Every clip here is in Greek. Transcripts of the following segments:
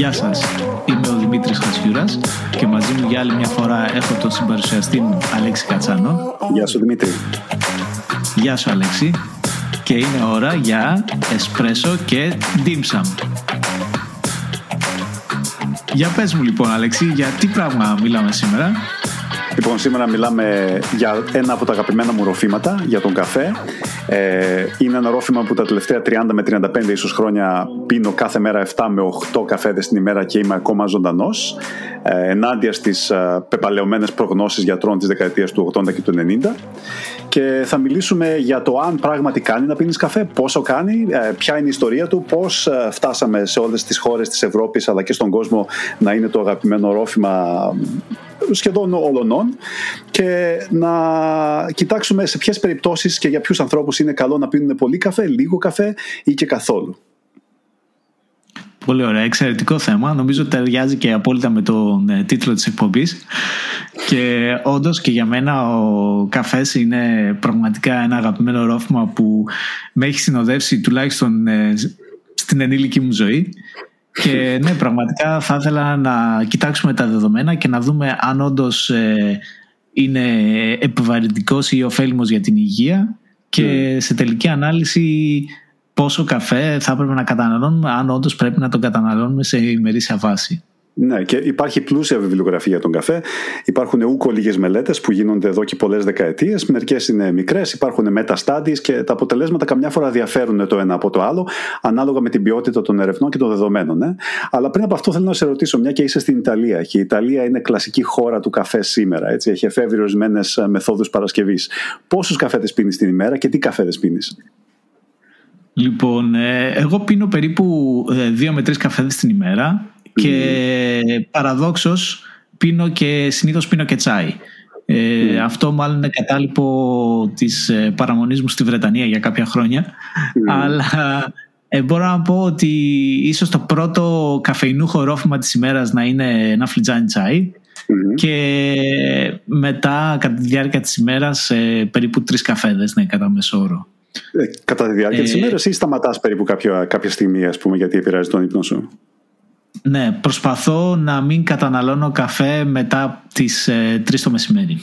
Γεια σας, είμαι ο Δημήτρης Χασιούρας και μαζί μου για άλλη μια φορά έχω τον συμπαρουσιαστή μου Αλέξη Κατσάνο. Γεια σου Δημήτρη. Γεια σου Αλέξη. Και είναι ώρα για εσπρέσο και dim Για πες μου λοιπόν Αλέξη, για τι πράγμα μιλάμε σήμερα; Λοιπόν, σήμερα μιλάμε για ένα από τα αγαπημένα μου ροφήματα, για τον καφέ. Ε, είναι ένα ρόφημα που τα τελευταία 30 με 35 ίσως χρόνια πίνω κάθε μέρα 7 με 8 καφέδες την ημέρα και είμαι ακόμα ζωντανός. Ε, ενάντια στις ε, πεπαλαιωμένες προγνώσεις γιατρών της δεκαετίας του 80 και του 90. Και θα μιλήσουμε για το αν πράγματι κάνει να πίνεις καφέ, πόσο κάνει, ε, ποια είναι η ιστορία του, πώς ε, φτάσαμε σε όλες τις χώρες της Ευρώπης αλλά και στον κόσμο να είναι το αγαπημένο ρόφημα σχεδόν όλων και να κοιτάξουμε σε ποιες περιπτώσεις και για ποιους ανθρώπους είναι καλό να πίνουν πολύ καφέ, λίγο καφέ ή και καθόλου. Πολύ ωραία, εξαιρετικό θέμα. Νομίζω ότι ταιριάζει και απόλυτα με τον ε, τίτλο της εκπομπής. Και όντως και για μένα ο καφές είναι πραγματικά ένα αγαπημένο ρόφημα που με έχει συνοδεύσει τουλάχιστον ε, στην ενήλικη μου ζωή. Και ναι, πραγματικά θα ήθελα να κοιτάξουμε τα δεδομένα και να δούμε αν όντως ε, είναι επιβαρυντικός ή ωφέλιμος για την υγεία και ναι. σε τελική ανάλυση πόσο καφέ θα έπρεπε να καταναλώνουμε αν όντως πρέπει να τον καταναλώνουμε σε ημερήσια βάση. Ναι, και υπάρχει πλούσια βιβλιογραφία για τον καφέ. Υπάρχουν ούκο λίγες μελέτες που γίνονται εδώ και πολλές δεκαετίες. Μερικές είναι μικρές, υπάρχουν meta και τα αποτελέσματα καμιά φορά διαφέρουν το ένα από το άλλο, ανάλογα με την ποιότητα των ερευνών και των δεδομένων. Ναι. Αλλά πριν από αυτό θέλω να σε ρωτήσω, μια και είσαι στην Ιταλία και η Ιταλία είναι κλασική χώρα του καφέ σήμερα. Έτσι, έχει εφεύρει ορισμένες μεθόδους παρασκευής. Πόσους καφέτε πίνεις την ημέρα και τι καφέδε πίνεις; Λοιπόν, ε, εγώ πίνω περίπου 2 ε, με 3 καφέδες την ημέρα και παραδόξως πίνω και συνήθως πίνω και τσάι. Ε, Αυτό μάλλον είναι κατάλοιπο της ε, παραμονής μου στη Βρετανία για κάποια χρόνια. Αλλά ε, μπορώ να πω ότι ίσως το πρώτο καφεϊνούχο ρόφημα της ημέρας να είναι ένα φλιτζάνι τσάι και μετά κατά τη διάρκεια της ημέρας ε, περίπου τρεις καφέδες ναι, κατά μεσόωρο. Ε, κατά τη διάρκεια ε, της ημέρας ή σταματάς περίπου κάποια, κάποια στιγμή ας πούμε γιατί επηρεάζει τον ύπνο σου; Ναι, προσπαθώ να μην καταναλώνω καφέ μετά τις ε, 3 το μεσημέρι.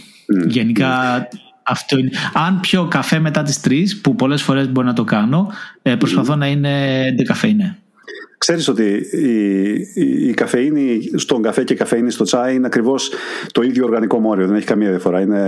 Γενικά αυτό είναι. Αν πιω καφέ μετά τις 3, που πολλές φορές μπορεί να το κάνω, ε, προσπαθώ να είναι ντεκαφέινε. Ξέρεις ότι η, η, καφεΐνη στον καφέ και η καφεΐνη στο τσάι είναι ακριβώς το ίδιο οργανικό μόριο. Δεν έχει καμία διαφορά. Είναι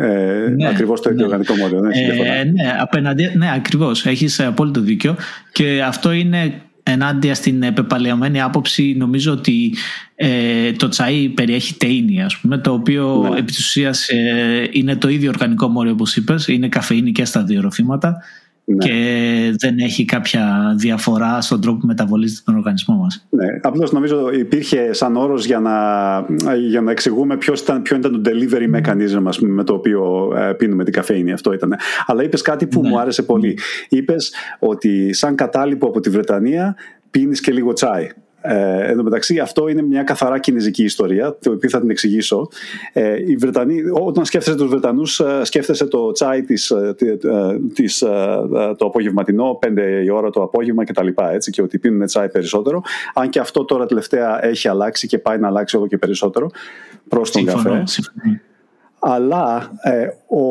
ε, ναι, ακριβώς το ίδιο ναι. οργανικό μόριο. Δεν έχει διαφορά. Ε, ναι, απέναντι, ναι, ακριβώς. Έχεις απόλυτο δίκιο. Και αυτό είναι ενάντια στην πεπαλαιωμένη άποψη νομίζω ότι ε, το τσάι περιέχει τεΐνη ας πούμε το οποίο ναι. επί της ουσίας, ε, είναι το ίδιο οργανικό μόριο όπως είπες είναι καφεΐνη και στα δύο ροφήματα ναι. και δεν έχει κάποια διαφορά στον τρόπο που μεταβολίζεται τον οργανισμό μας. Ναι, απλώς νομίζω υπήρχε σαν όρος για να, για να εξηγούμε ποιος ήταν, ποιο ήταν το delivery mechanism ας πούμε, με το οποίο ε, πίνουμε την καφέινη. Αυτό ήταν. Αλλά είπες κάτι που ναι. μου άρεσε πολύ. Είπες ότι σαν κατάλοιπο από τη Βρετανία πίνεις και λίγο τσάι. Ε, εν τω μεταξύ, αυτό είναι μια καθαρά κινέζικη ιστορία, το οποίο θα την εξηγήσω. Ε, οι Βρετανοί, όταν σκέφτεσαι τους Βρετανούς, ε, σκέφτεσαι το τσάι της, ε, της, το απογευματινό, 5 η ώρα το απόγευμα κτλ. Έτσι, και ότι πίνουν τσάι περισσότερο. Αν και αυτό τώρα τελευταία έχει αλλάξει και πάει να αλλάξει όλο και περισσότερο προς τον καφέ αλλά ε, ο,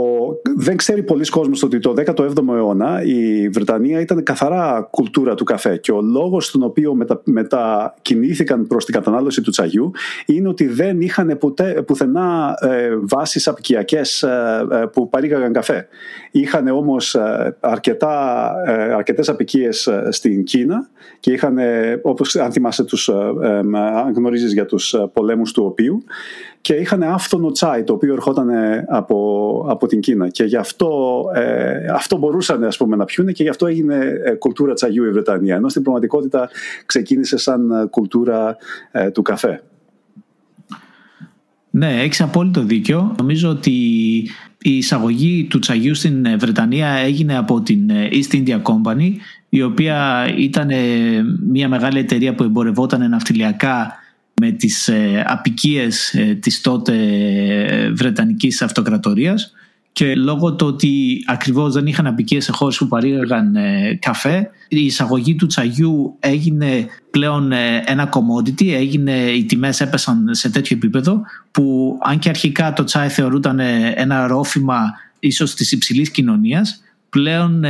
δεν ξέρει πολλοί κόσμος ότι το 17ο αιώνα η Βρετανία ήταν καθαρά κουλτούρα του καφέ και ο λόγος στον οποίο μετα, μετακινήθηκαν προς την κατανάλωση του τσαγιού είναι ότι δεν είχαν ποτέ, πουθενά ε, βάσεις απικιακές ε, ε, που παρήγαγαν καφέ. Είχαν όμως ε, αρκετά, ε, αρκετές απικίες στην Κίνα και είχαν, όπως αν θυμάσαι τους, αν γνωρίζεις για τους πολέμους του οποίου και είχαν άφθονο τσάι το οποίο ερχόταν από, από την Κίνα και γι' αυτό, ε, αυτό μπορούσαν ας πούμε, να πιούνε και γι' αυτό έγινε ε, κουλτούρα τσαγιού η Βρετανία ενώ στην πραγματικότητα ξεκίνησε σαν ε, κουλτούρα ε, του καφέ. Ναι, έχεις απόλυτο δίκιο. Νομίζω ότι η εισαγωγή του τσαγιού στην Βρετανία έγινε από την East India Company η οποία ήταν μια μεγάλη εταιρεία που εμπορευόταν ναυτιλιακά με τις ε, απικίες ε, της τότε ε, Βρετανικής Αυτοκρατορίας και λόγω του ότι ακριβώς δεν είχαν απικίες σε χώρες που παρήγαγαν ε, καφέ η εισαγωγή του τσαγιού έγινε πλέον ε, ένα commodity, έγινε, οι τιμές έπεσαν σε τέτοιο επίπεδο που αν και αρχικά το τσάι θεωρούταν ε, ένα ρόφημα ίσως της υψηλής κοινωνίας πλέον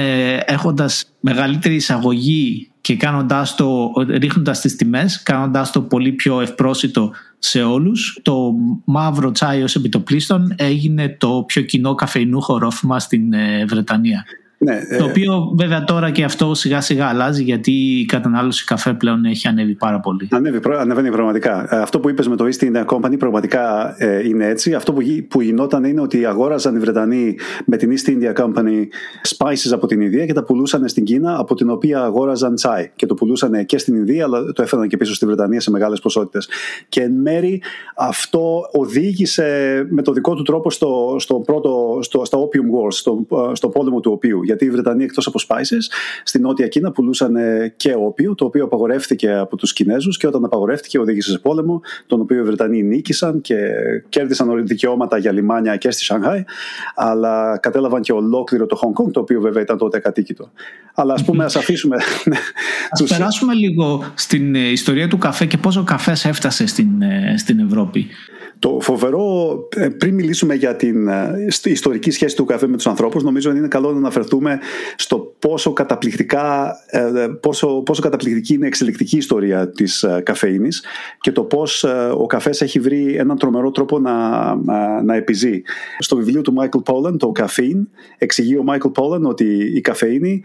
έχοντας μεγαλύτερη εισαγωγή και κάνοντας το, ρίχνοντας τις τιμές, κάνοντας το πολύ πιο ευπρόσιτο σε όλους, το μαύρο τσάι ως επιτοπλίστων έγινε το πιο κοινό καφεϊνούχο ρόφημα στην ε, Βρετανία. Ναι, το ε, οποίο βέβαια τώρα και αυτό σιγά σιγά αλλάζει γιατί η κατανάλωση καφέ πλέον έχει ανέβει πάρα πολύ. Ανέβει, ανεβαίνει πραγματικά. Ε, αυτό που είπες με το East India Company πραγματικά ε, είναι έτσι. Αυτό που, που γινόταν είναι ότι αγόραζαν οι Βρετανοί με την East India Company spices από την Ινδία και τα πουλούσαν στην Κίνα από την οποία αγόραζαν τσάι. Και το πουλούσαν και στην Ινδία αλλά το έφεραν και πίσω στη Βρετανία σε μεγάλες ποσότητες. Και εν μέρη αυτό οδήγησε με το δικό του τρόπο στο, στο πρώτο, στο, στα Opium Wars, στο, στο πόλεμο του οποίου γιατί οι Βρετανοί εκτός από spices στην Νότια Κίνα πουλούσαν ε, και όπιο, το οποίο απαγορεύτηκε από τους Κινέζους και όταν απαγορεύτηκε οδήγησε σε πόλεμο, τον οποίο οι Βρετανοί νίκησαν και κέρδισαν δικαιώματα για λιμάνια και στη Σανghάη, αλλά κατέλαβαν και ολόκληρο το Χονγκ Κονγκ, το οποίο βέβαια ήταν τότε ακατοίκητο. Αλλά ας πούμε, ας αφήσουμε. Α περάσουμε λίγο στην ε, ιστορία του καφέ και πόσο καφές έφτασε στην, ε, στην Ευρώπη. Το φοβερό, ε, πριν μιλήσουμε για την ε, ιστορική σχέση του καφέ με τους ανθρώπους, νομίζω ότι είναι καλό να αναφερθούμε στο πόσο, καταπληκτικά, ε, πόσο, πόσο καταπληκτική είναι η εξελικτική ιστορία της καφέινης και το πώς ο καφές έχει βρει έναν τρομερό τρόπο να, να επιζεί. Στο βιβλίο του Michael Pollan, το Caffeine, εξηγεί ο Michael Pollan ότι η καφέινη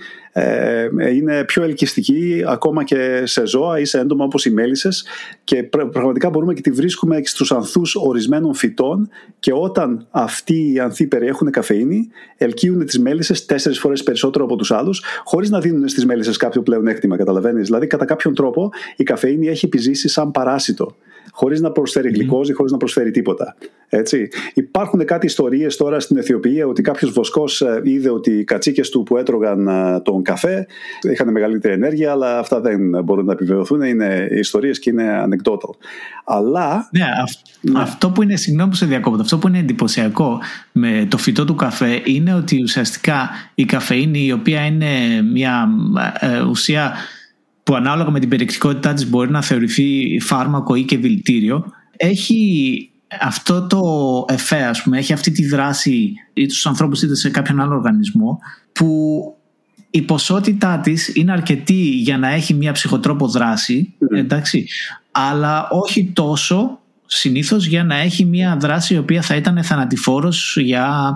είναι πιο ελκυστική ακόμα και σε ζώα ή σε έντομα όπως οι μέλισσες και πραγματικά μπορούμε και τη βρίσκουμε και στους ανθούς ορισμένων φυτών και όταν αυτοί οι ανθοί περιέχουν καφεΐνη, ελκύουν τις μέλισσες τέσσερις φορές περισσότερο από τους άλλους, χωρίς να δίνουν στις μέλισσες κάποιο πλεονέκτημα. Καταλαβαίνεις; Δηλαδή, κατά κάποιον τρόπο, η καφεΐνη έχει επιζήσει σαν παράσιτο χωρίς να προσφέρει γλυκόζη, χωρίς να προσφέρει τίποτα. Έτσι; Υπάρχουν κάτι ιστορίες τώρα στην Αιθιοπία ότι κάποιος βοσκός ε, είδε ότι οι κατσίκες του που έτρωγαν ε, τον καφέ είχαν μεγαλύτερη ενέργεια, αλλά αυτά δεν μπορούν να επιβεβαιωθούν. Είναι ιστορίες και είναι anecdotal. Αλλά. Ναι, ναι, αυτό που είναι, συγγνώμη που σε διακόπτω, αυτό που είναι εντυπωσιακό με το φυτό του καφέ είναι ότι ουσιαστικά η καφεΐνη, η οποία είναι μια ε, ουσία που ανάλογα με την περιεκτικότητά της μπορεί να θεωρηθεί φάρμακο ή και δηλητήριο έχει αυτό το εφέ ας πούμε, έχει αυτή τη δράση είτε στους ανθρώπους είτε σε κάποιον άλλο οργανισμό που η ποσότητά της είναι αρκετή για να έχει μια ψυχοτρόπο δράση mm. εντάξει, αλλά όχι τόσο συνήθως για να έχει μια δράση η οποία θα ήταν θανατηφόρος για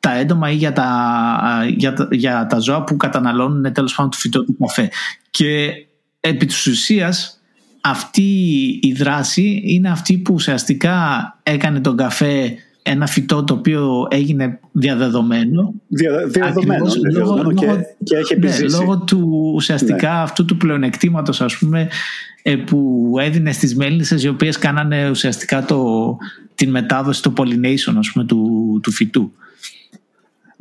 τα έντομα ή για τα, για, για τα ζώα που καταναλώνουν τέλος πάντων το φυτό του καφέ. Και επί της ουσίας αυτή η δράση είναι αυτή που ουσιαστικά έκανε τον καφέ ένα φυτό το οποίο έγινε διαδεδομένο. Δια, διαδεδομένο, λόγω, και, και έχει ναι, λόγω του ουσιαστικά ναι. αυτού του πλεονεκτήματος ας πούμε ε, που έδινε στις μέλισσες οι οποίες κάνανε ουσιαστικά το, την μετάδοση, το pollination ας πούμε, του, του φυτού.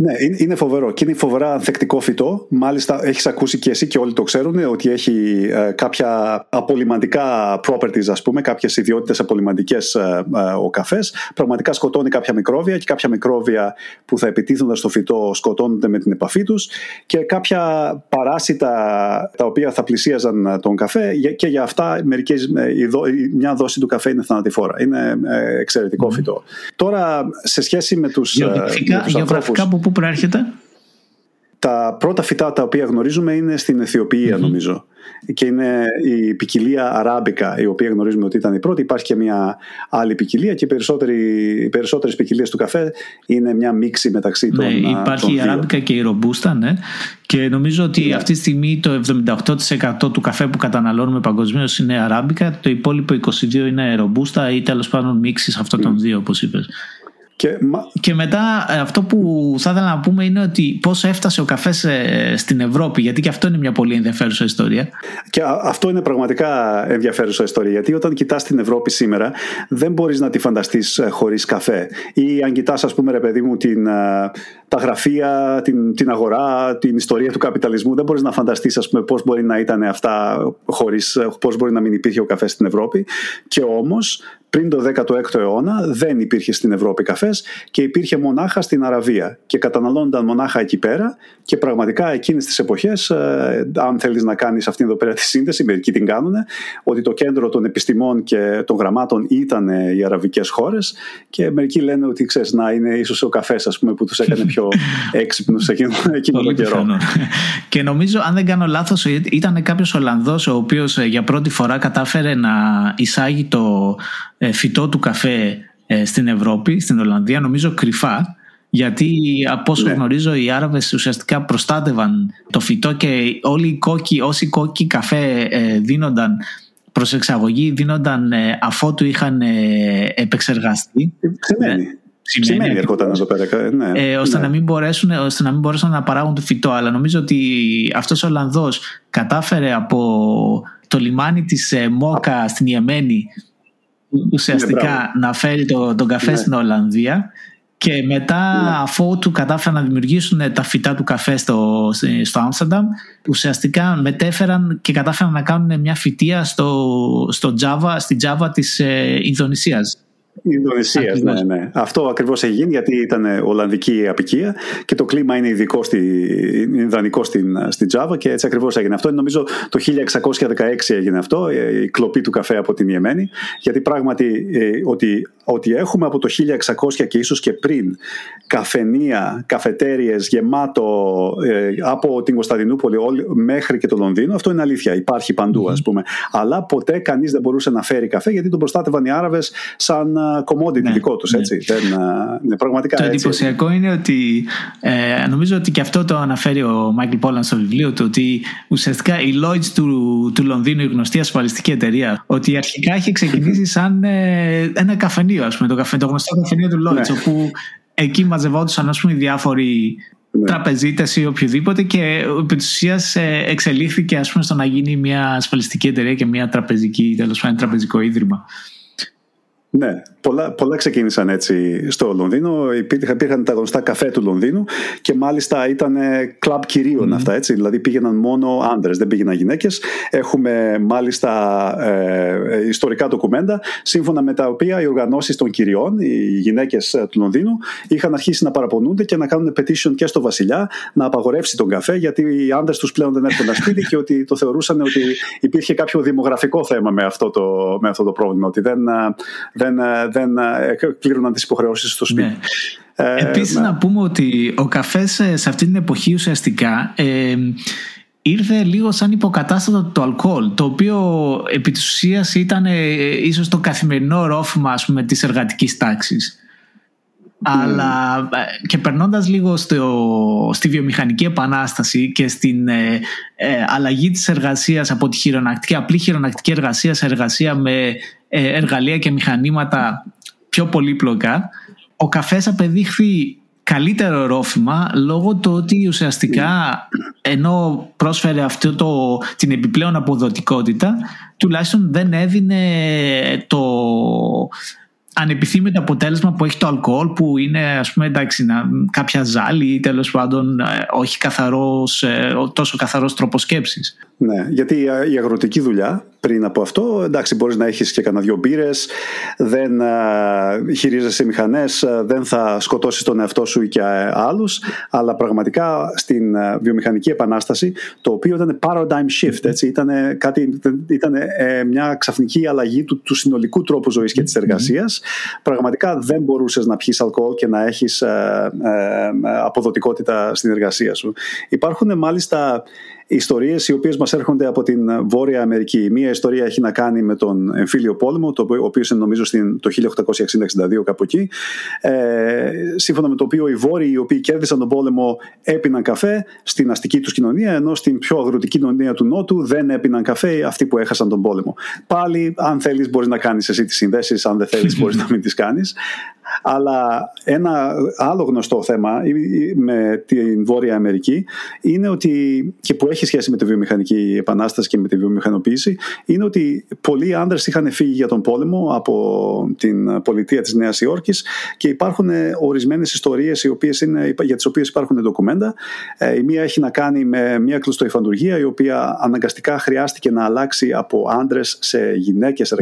Ναι, είναι φοβερό και είναι φοβερά ανθεκτικό φυτό. Μάλιστα, έχεις ακούσει και εσύ και όλοι το ξέρουν ότι έχει ε, κάποια απολυμαντικά properties, ας πούμε, κάποιες ιδιότητες απολυμαντικές ε, ε, ο καφές. Πραγματικά σκοτώνει κάποια μικρόβια και κάποια μικρόβια που θα επιτίθονται στο φυτό σκοτώνονται με την επαφή τους και κάποια παράσιτα τα οποία θα πλησίαζαν τον καφέ και για αυτά μερικές, μια δόση του καφέ είναι θανατηφόρα. Είναι εξαιρετικό φυτό. Τώρα, σε σχέση με τους. Γεωγραφικά, που πού προέρχεται; Τα πρώτα φυτά τα οποία γνωρίζουμε είναι στην Αιθιοπία νομίζω. Και είναι η ποικιλία αράμπικα η οποία γνωρίζουμε ότι ήταν η πρώτη. Υπάρχει και μια άλλη ποικιλία και οι, οι περισσότερες ποικιλίες του καφέ είναι μια μίξη μεταξύ ναι, των υπάρχει των η αράμπικα και η ρομπούστα ναι. και νομίζω ότι ναι. αυτή τη στιγμή το 78% του καφέ που καταναλώνουμε παγκοσμίως είναι αράμπικα. Το υπόλοιπο 22% είναι ρομπούστα ή τέλος πάντων μίξεις αυτών των δύο όπως είπες και, και μετά ε, αυτό που θα ήθελα να πούμε είναι ότι πώς έφτασε ο καφές ε, στην Ευρώπη γιατί και αυτό είναι μια πολύ ενδιαφέρουσα ιστορία. Και αυτό είναι πραγματικά ενδιαφέρουσα ιστορία γιατί όταν κοιτάς την Ευρώπη σήμερα δεν μπορείς να τη φανταστείς ε, χωρίς καφέ ή αν κοιτάς ας πούμε ρε παιδί μου την, τα γραφεία, την, την αγορά, την ιστορία του καπιταλισμού δεν μπορείς να φανταστείς ας πούμε πώς μπορεί να ήταν αυτά χωρίς, πώς μπορεί να μην υπήρχε ο καφές στην Ευρώπη και όμως πριν το 16ο αιώνα δεν υπήρχε στην Ευρώπη καφές και υπήρχε μονάχα στην Αραβία και καταναλώνονταν μονάχα εκεί πέρα και πραγματικά εκείνες τις εποχές ε, αν θέλεις να κάνεις αυτήν εδώ πέρα τη σύνδεση, μερικοί την κάνουν ότι το κέντρο των επιστημών και των γραμμάτων ήταν οι αραβικές χώρες και μερικοί λένε ότι ξέρεις να είναι ίσως ο καφές ας πούμε, που τους έκανε πιο έξυπνους εκείνο, εκείνο τον καιρό. Και νομίζω αν δεν κάνω λάθος ήταν κάποιος Ολλανδός ο οποίος ε, για πρώτη φορά κατάφερε να εισάγει το ε, φυτό του καφέ ε, στην Ευρώπη, στην Ολλανδία, νομίζω κρυφά. Γιατί από όσο ναι. γνωρίζω οι Άραβες ουσιαστικά προστάτευαν το φυτό και όλοι οι κόκκι, όσοι κόκκι καφέ ε, δίνονταν προς εξαγωγή δίνονταν αφότου είχαν επεξεργαστεί. Σημαίνει. Σημαίνει ερχόταν εδώ πέρα. Ναι, ε, ώστε, ναι. Να μην μπορέσουν, ώστε να μην μπορέσουν να παράγουν το φυτό. Αλλά νομίζω ότι αυτός ο Ολλανδός κατάφερε από το λιμάνι της Μόκα στην Ιεμένη ουσιαστικά να φέρει το, τον καφέ ναι. στην Ολλανδία και μετά ναι. αφού του κατάφεραν να δημιουργήσουν τα φυτά του καφέ στο, στο Άμστερνταμ ουσιαστικά μετέφεραν και κατάφεραν να κάνουν μια φυτεία στο, στο Java, στη Java της ε, Ινδονησίας. Ινδονησίας, ναι, ναι. Αυτό ακριβώς έχει γίνει γιατί ήταν Ολλανδική απικία και το κλίμα είναι ειδικό στη, ιδανικό στην, στην Java και έτσι ακριβώς έγινε αυτό. Νομίζω το 1616 έγινε αυτό, ε, η κλοπή του καφέ από την Ιεμένη. Γιατί πράγματι ε, ότι, ότι έχουμε από το 1600 και ίσως και πριν καφενεία, καφετέρειε γεμάτο ε, από την Κωνσταντινούπολη μέχρι και το Λονδίνο, αυτό είναι αλήθεια. Υπάρχει παντού, ας πούμε. Αλλά ποτέ κανείς δεν μπορούσε να φέρει καφέ γιατί τον προστάτευαν οι Άραβες σαν commodity ναι, δικό τους. Ναι. Δεν, ναι, πραγματικά το εντυπωσιακό είναι ότι ε, νομίζω ότι και αυτό το αναφέρει ο Μάικλ Πόλαν στο βιβλίο του ότι ουσιαστικά η Lloyds του, του Λονδίνου, η γνωστή ασφαλιστική εταιρεία, ότι αρχικά είχε ξεκινήσει σαν ε, ένα καφενείο, ας πούμε, το, καφέ, το γνωστό καφενείο του Lloyds, ναι. όπου εκεί μαζευόντουσαν ας πούμε, διάφοροι ναι. τραπεζίτες ή οποιοδήποτε και επί της ουσίας ε, εξελίχθηκε ας πούμε, στο να γίνει μια ασφαλιστική εταιρεία και μια τραπεζική, τέλος πάντων, τραπεζικό ίδρυμα. Ναι, πολλά, πολλά ξεκίνησαν έτσι στο Λονδίνο. Υπήρχαν τα γνωστά καφέ του Λονδίνου και μάλιστα ήταν κλαμπ κυρίων αυτά, έτσι. Δηλαδή πήγαιναν μόνο άντρες, δεν πήγαιναν γυναίκες. Έχουμε μάλιστα ε, ιστορικά ντοκουμέντα, σύμφωνα με τα οποία οι οργανώσεις των κυριών, οι γυναίκες ε, του Λονδίνου, είχαν αρχίσει να παραπονούνται και να κάνουν petition και στο Βασιλιά να απαγορεύσει τον καφέ, γιατί οι άντρες τους πλέον δεν έρχονταν σπίτι και ότι το θεωρούσαν ότι υπήρχε κάποιο δημογραφικό θέμα με αυτό το, με αυτό το πρόβλημα. Ότι δεν ε, δεν, ε, δεν κλείνουν τις υποχρεώσεις στο σπίτι. Ναι. Ε, Επίσης να πούμε ότι ο καφές ε, σε αυτή την εποχή ουσιαστικά ε, ήρθε λίγο σαν υποκατάστατο του αλκοόλ το οποίο επί της ουσίας ήταν ε, ίσως το καθημερινό ρόφημα ας πούμε, της εργατικής τάξης. Αλλά και περνώντας λίγο στο, στη βιομηχανική επανάσταση και στην ε, αλλαγή της εργασίας από τη χειρονακτική, απλή χειρονακτική εργασία σε εργασία με ε, εργαλεία και μηχανήματα πιο πολύπλοκα, ο καφές απεδείχθη καλύτερο ρόφημα λόγω του ότι ουσιαστικά ενώ πρόσφερε αυτό το, την επιπλέον αποδοτικότητα τουλάχιστον δεν έδινε το ανεπιθύμητο αποτέλεσμα που έχει το αλκοόλ που είναι ας πούμε εντάξει κάποια ζάλη ή τέλος πάντων ε, όχι καθαρός, ε, τόσο καθαρός τρόπος σκέψης. Ναι, γιατί η αγροτική δουλειά πριν από αυτό, εντάξει, μπορείς να έχεις και κανένα δυο μπύρες, δεν α, χειρίζεσαι μηχανές, δεν θα σκοτώσεις τον εαυτό σου ή και άλλους. Αλλά πραγματικά στην βιομηχανική επανάσταση, το οποίο ήταν paradigm shift, έτσι, ήταν, κάτι, ήταν ε, μια ξαφνική αλλαγή του, του συνολικού τρόπου ζωής και της εργασίας. Πραγματικά δεν μπορούσες να πιεις αλκοόλ και να έχεις ε, ε, αποδοτικότητα στην εργασία σου. Υπάρχουν μάλιστα ιστορίες οι οποίες μας έρχονται από την Βόρεια Αμερική. Μία ιστορία έχει να κάνει με τον εμφύλιο πόλεμο, το οποίο είναι νομίζω στην, το 1862 κάπου εκεί, ε, σύμφωνα με το οποίο οι Βόρειοι οι οποίοι κέρδισαν τον πόλεμο έπιναν καφέ στην αστική τους κοινωνία, ενώ στην πιο αγροτική κοινωνία του Νότου δεν έπιναν καφέ αυτοί που έχασαν τον πόλεμο. Πάλι, αν θέλεις μπορείς να κάνεις εσύ τις συνδέσεις, αν δεν θέλεις μπορείς να μην τις κάνεις. Αλλά ένα άλλο γνωστό θέμα με την Βόρεια Αμερική είναι ότι, και που έχει σχέση με τη βιομηχανική επανάσταση και με τη βιομηχανοποίηση, είναι ότι πολλοί άνδρες είχαν φύγει για τον πόλεμο από την πολιτεία της Νέας Υόρκης και υπάρχουν ορισμένες ιστορίες οι οποίες είναι, για τις οποίες υπάρχουν ντοκουμέντα. Ε, η μία έχει να κάνει με μια κλωστοϊφαντουργία η οποία αναγκαστικά χρειάστηκε να αλλάξει από άντρες σε γυναίκες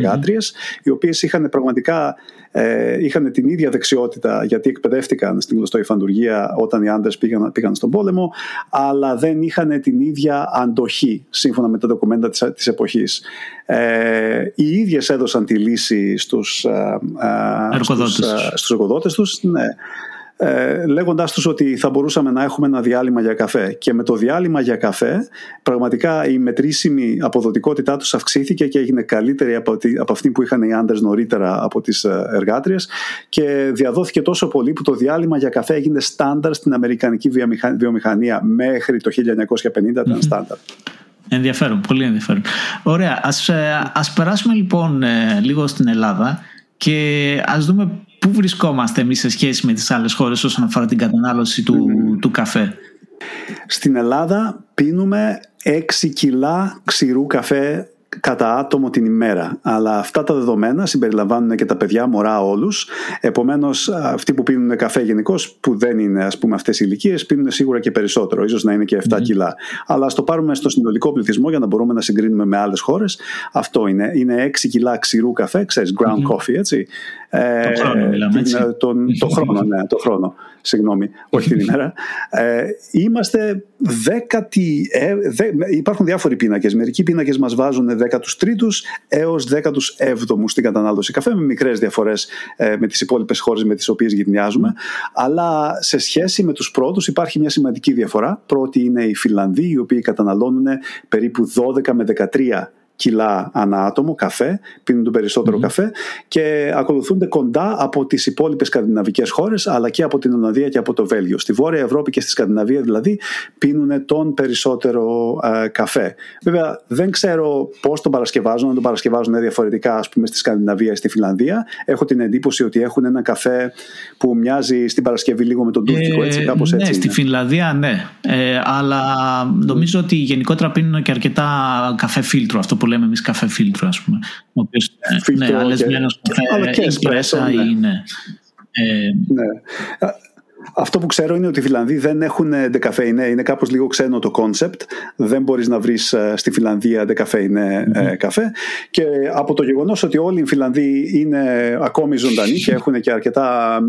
οι οποίες είχαν πραγματικά ε, είχαν την ίδια δεξιότητα γιατί εκπαιδεύτηκαν στην κλωστοϊφαντουργία όταν οι άντρες πήγαν, πήγαν στον πόλεμο αλλά δεν είχαν την ίδια αντοχή σύμφωνα με τα ντοκουμέντα της, της εποχής. Ε, οι ίδιες έδωσαν τη λύση στους, ε, ε στους, ε, στους εργοδότες τους. Ναι ε, λέγοντάς τους ότι θα μπορούσαμε να έχουμε ένα διάλειμμα για καφέ. Και με το διάλειμμα για καφέ, πραγματικά η μετρήσιμη αποδοτικότητά τους αυξήθηκε και έγινε καλύτερη από, από αυτή που είχαν οι άντρες νωρίτερα από τις ε, εργάτριες και διαδόθηκε τόσο πολύ που το διάλειμμα για καφέ έγινε στάνταρ στην Αμερικανική βιομηχανία μέχρι το 1950 ήταν στάνταρ. Ενδιαφέρον, πολύ ενδιαφέρον. Ωραία, ας, ε, ας περάσουμε λοιπόν ε, λίγο στην Ελλάδα και ας δούμε πού βρισκόμαστε εμείς σε σχέση με τις άλλες χώρες όσον αφορά την κατανάλωση του, του καφέ; Στην Ελλάδα πίνουμε 6 κιλά ξηρού καφέ κατά άτομο την ημέρα. Αλλά αυτά τα δεδομένα συμπεριλαμβάνουν και τα παιδιά, μωρά όλους. Επομένως, αυτοί που πίνουν καφέ γενικώ, που δεν είναι ας πούμε αυτές οι ηλικίες, πίνουν σίγουρα και περισσότερο, ίσως να είναι και 7 κιλά. Αλλά ας το πάρουμε στο συνολικό πληθυσμό για να μπορούμε να συγκρίνουμε με άλλες χώρες. Αυτό είναι. Είναι 6 κιλά ξηρού καφέ, ξέρεις, ground coffee, έτσι. Ε, το χρόνο, μιλάμε, έτσι. Τον, το χρόνο, ναι, το χρόνο. Συγγνώμη, όχι την ημέρα. Ε, είμαστε δέκατη. Ε, δε, υπάρχουν διάφοροι πίνακες. Μερικοί πίνακες μας βάζουν 13ου έως 17ου στην κατανάλωση καφέ, με μικρές διαφορές ε, με τις υπόλοιπες χώρες με τις οποίες γυρνιάζουμε. Αλλά σε σχέση με τους πρώτους υπάρχει μια σημαντική διαφορά. Πρώτη είναι οι Φιλανδοί, οι οποίοι καταναλώνουν περίπου 12 με 13 κιλά ανά άτομο καφέ, πίνουν τον περισσοτερο καφέ και ακολουθούνται κοντά από τις υπόλοιπες σκανδιναβικές χώρες αλλά και από την Ολλανδία και από το Βέλγιο. Στη Βόρεια Ευρώπη και στη Σκανδιναβία δηλαδή πίνουν τον περισσότερο ε, καφέ. Βέβαια δεν ξέρω πώς τον παρασκευάζουν, αν τον παρασκευάζουν διαφορετικά ας πούμε στη Σκανδιναβία ή στη Φιλανδία. Έχω την εντύπωση ότι έχουν ένα καφέ που μοιάζει στην παρασκευή λίγο με τον τουρκικό, έτσι, κάπως ναι, έτσι. στη Φιλανδία ναι, ε, αλλά νομίζω ότι γενικότερα πίνουν και αρκετά καφέ φίλτρο, αυτό που λέμε εμείς καφέ φίλτρο, ας πούμε. Ο οποίος ναι, αλεσμένος καφέ ή πρέσα ναι. ή ναι. Ε, ναι. Αυτό που ξέρω είναι ότι οι Φιλανδοί δεν έχουν ντεκαφεϊνέ. Είναι κάπως λίγο ξένο το concept. Δεν μπορείς να βρεις ε, στη Φιλανδία ντεκαφέινε mm-hmm. καφέ. Και από το γεγονός ότι όλοι οι Φιλανδοί είναι ακόμη ζωντανοί και έχουν και αρκετά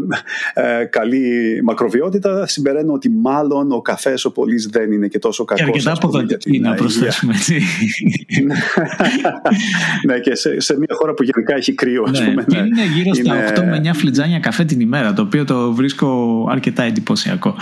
ε, καλή μακροβιότητα, συμπεραίνω ότι μάλλον ο καφές ο πολύς δεν είναι και τόσο κακός. Και αρκετά αποδοτική να προσθέσουμε έτσι. ναι, και σε, σε, μια χώρα που γενικά έχει κρύο, ας ναι, πούμε. Και ναι. είναι γύρω στα 8 με 9 φλιτζάνια καφέ την ημέρα, το οποίο το βρίσκω αρκετά αρκετά εντυπωσιακό.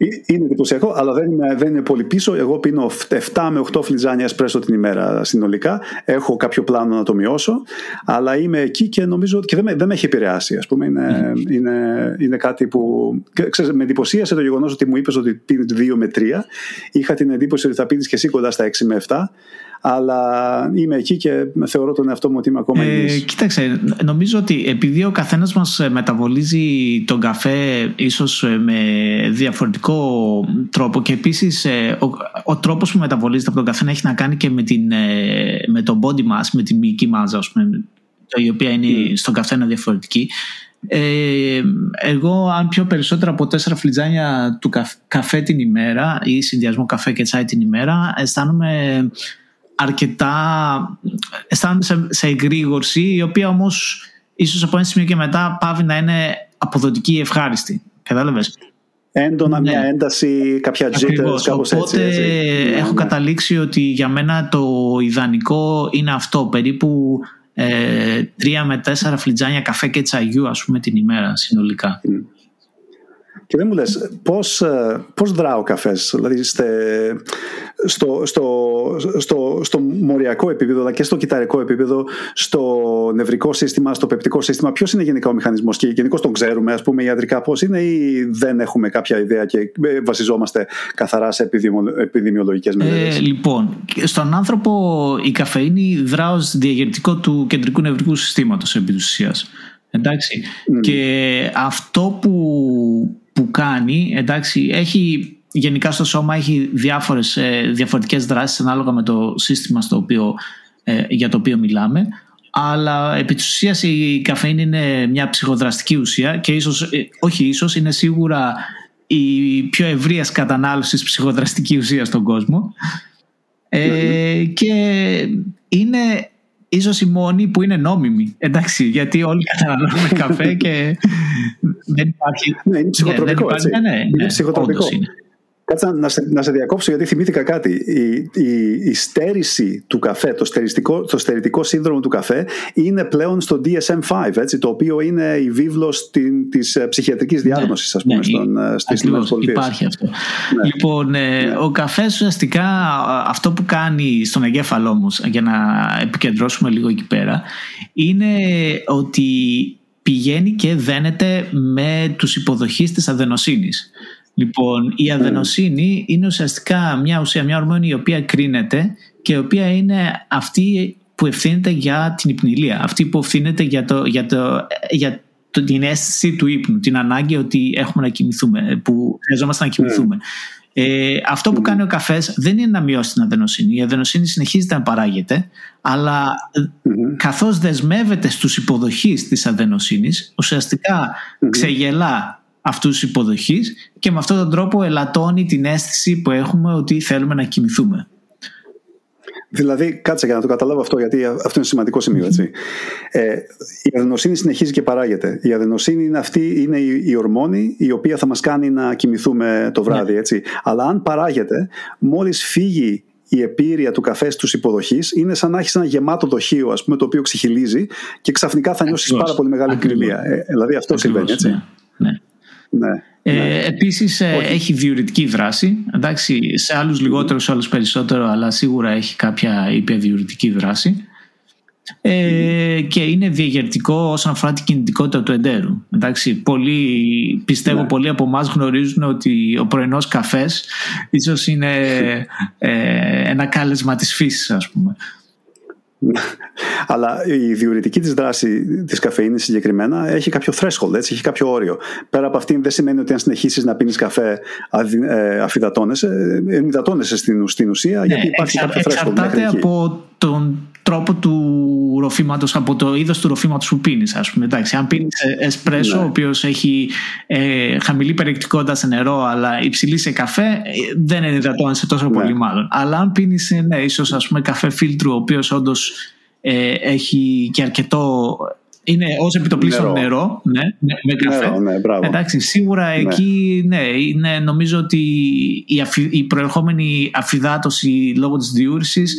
Ε, είναι εντυπωσιακό, αλλά δεν είναι, δεν είναι πολύ πίσω. Εγώ πίνω 7 με 8 φλιτζάνια εσπρέσο την ημέρα συνολικά. Έχω κάποιο πλάνο να το μειώσω, αλλά είμαι εκεί και νομίζω ότι δεν, με, δεν με έχει επηρεάσει. Ας πούμε. Είναι, mm. είναι, είναι κάτι που. Ξέρεις, με εντυπωσίασε το γεγονός ότι μου είπες ότι πίνεις 2 με 3. Είχα την εντύπωση ότι θα πίνεις και εσύ κοντά στα 6 με 7 αλλά είμαι εκεί και θεωρώ τον εαυτό μου ότι είμαι ακόμα ε, Κοίταξε, νομίζω ότι επειδή ο καθένας μας ε, μεταβολίζει τον καφέ ίσως ε, με διαφορετικό τρόπο και επίσης ε, ο, ο τρόπος που μεταβολίζεται από τον καφέ έχει να κάνει και με, την, με το body mass, με τη μυϊκή μάζα, πούμε, η οποία είναι mm. στον καθένα διαφορετική. Ε, εγώ αν πιω περισσότερα από τέσσερα φλιτζάνια του καφέ την ημέρα ή συνδυασμό καφέ και τσάι την ημέρα αισθάνομαι αρκετά αισθάνονται σε, σε εγρήγορση η οποία όμως ίσως από ένα σημείο και μετά πάβει να είναι αποδοτική ή ευχάριστη. Κατάλαβες; Έντονα ναι. μια ένταση, κάποια jitters, κάπως Οπότε έτσι, έτσι. έχω ναι. καταλήξει ότι για μένα το ιδανικό είναι αυτό. Περίπου ε, τρία με τέσσερα φλιτζάνια καφέ και τσαγιού ας πούμε την ημέρα συνολικά. Και δεν μου λες πώς, ε, πώς δρά ο καφές, δηλαδή στο, στο, στο, στο μοριακό επίπεδο αλλά και στο κυταρικό επίπεδο, στο νευρικό σύστημα, στο πεπτικό σύστημα, ποιος είναι γενικά ο μηχανισμός; Και γενικώς τον ξέρουμε ας πούμε ιατρικά πώς είναι ή δεν έχουμε κάποια ιδέα και ε, βασιζόμαστε καθαρά σε επιδημιολογικές μελέτες; Ε, λοιπόν, στον άνθρωπο η καφεΐνη δρά ως διαγερτικό του κεντρικού νευρικού συστήματος επί της ουσίας. Εντάξει. Και αυτό που, που κάνει, εντάξει, έχει γενικά στο σώμα έχει διάφορες, ε, διαφορετικές δράσεις ανάλογα με το σύστημα στο οποίο, ε, για το οποίο μιλάμε αλλά επί της ουσίας η καφέινη είναι μια ψυχοδραστική ουσία και ίσως, ε, όχι ίσως, είναι σίγουρα η πιο ευρείας κατανάλωσης ψυχοδραστική ουσία στον κόσμο. Ε, και είναι ίσως η μόνη που είναι νόμιμη. Εντάξει γιατί όλοι καταναλώνουμε καφέ και δεν υπάρχει ναι είναι ψυχοτροπικό ναι, ναι, ναι, ναι, είναι ψυχοτροπικό είναι. Κάτσε να σε, να σε διακόψω γιατί θυμήθηκα κάτι. Η, η, η στέρηση του καφέ, το στεριστικό, το στερητικό σύνδρομο του καφέ είναι πλέον στο DSM-5, έτσι, το οποίο είναι η βίβλος της ε, ψυχιατρικής ναι, διάγνωσης ας πούμε, ναι, στον, ε, στις υπάρχει αυτό. Ναι. Λοιπόν, ε, ναι. ο καφές ουσιαστικά αυτό που κάνει στον εγκέφαλό όμως, για να επικεντρώσουμε λίγο εκεί πέρα, είναι ότι πηγαίνει και δένεται με τους υποδοχείς της αδενοσύνης. Λοιπόν, η αδενοσύνη είναι ουσιαστικά μια ουσία, μια ορμόνη η οποία κρίνεται και η οποία είναι αυτή που ευθύνεται για την υπνηλία. Αυτή που ευθύνεται για, το, για, το, για το, την αίσθηση του ύπνου, την ανάγκη ότι έχουμε να κοιμηθούμε, που χρειαζόμαστε να κοιμηθούμε. Ε, αυτό που κάνει ο καφές δεν είναι να μειώσει την αδενοσύνη. Η αδενοσύνη συνεχίζεται να παράγεται, αλλά καθώς δεσμεύεται στους υποδοχείς της αδενοσύνης, ουσιαστικά ξεγελά αυτούς τους υποδοχείς και με αυτόν τον τρόπο ελαττώνει την αίσθηση που έχουμε ότι θέλουμε να κοιμηθούμε. Δηλαδή, κάτσε για να το καταλάβω αυτό, γιατί αυτό είναι σημαντικό σημείο. Έτσι. Ε, η αδενοσύνη συνεχίζει και παράγεται. Η αδενοσύνη είναι αυτή, είναι η, η ορμόνη η οποία θα μας κάνει να κοιμηθούμε το βράδυ. Ναι. Έτσι. Αλλά αν παράγεται, μόλις φύγει η επίρρεια του καφέ στους υποδοχείς είναι σαν να έχεις ένα γεμάτο δοχείο ας πούμε, το οποίο ξεχυλίζει και ξαφνικά θα νιώσεις πάρα πολύ μεγάλη κρυμία. Ε, δηλαδή αυτό Ακριβώς, συμβαίνει έτσι. Ναι. Ναι. Ναι, ε, ναι. Επίσης ε, έχει διουρητική δράση εντάξει, σε άλλους λιγότερο, σε άλλους περισσότερο αλλά σίγουρα έχει κάποια υπερδιουρητική δράση ε, και είναι διαγερτικό όσον αφορά την κινητικότητα του εντέρου εντάξει, πολλοί, πιστεύω ναι. πολλοί από εμάς γνωρίζουν ότι ο πρωινός καφές ίσως είναι ε, ένα κάλεσμα της φύσης ας πούμε αλλά η διουρητική της δράση της καφεΐνης συγκεκριμένα έχει κάποιο threshold, έτσι, έχει κάποιο όριο. Πέρα από αυτήν δεν σημαίνει ότι αν συνεχίσεις να πίνεις καφέ ε, αφιδατώνεσαι, ενυδατώνεσαι στην, στην ουσία ναι, γιατί υπάρχει εξα, κάποιο threshold. Εξαρτάται από τον τρόπο του ροφήματος, από το είδος του ροφήματος που πίνεις, ας πούμε. Εντάξει, αν πίνεις εσπρέσο, ναι. ο οποίος έχει ε, χαμηλή περιεκτικότητα σε νερό, αλλά υψηλή σε καφέ, ε, δεν είναι υδατώνεσαι τόσο ναι. πολύ, μάλλον. Αλλά αν πίνεις, ε, ναι, ίσως καφέ φίλτρου, ο οποίος όντως ε, έχει και αρκετό είναι ως επιτοπλίστων νερό, νερό ναι, με καφέ. ναι, Εντάξει, σίγουρα ναι. εκεί ναι, είναι, νομίζω ότι η, αφι, η προερχόμενη αφιδάτωση λόγω της διούρησης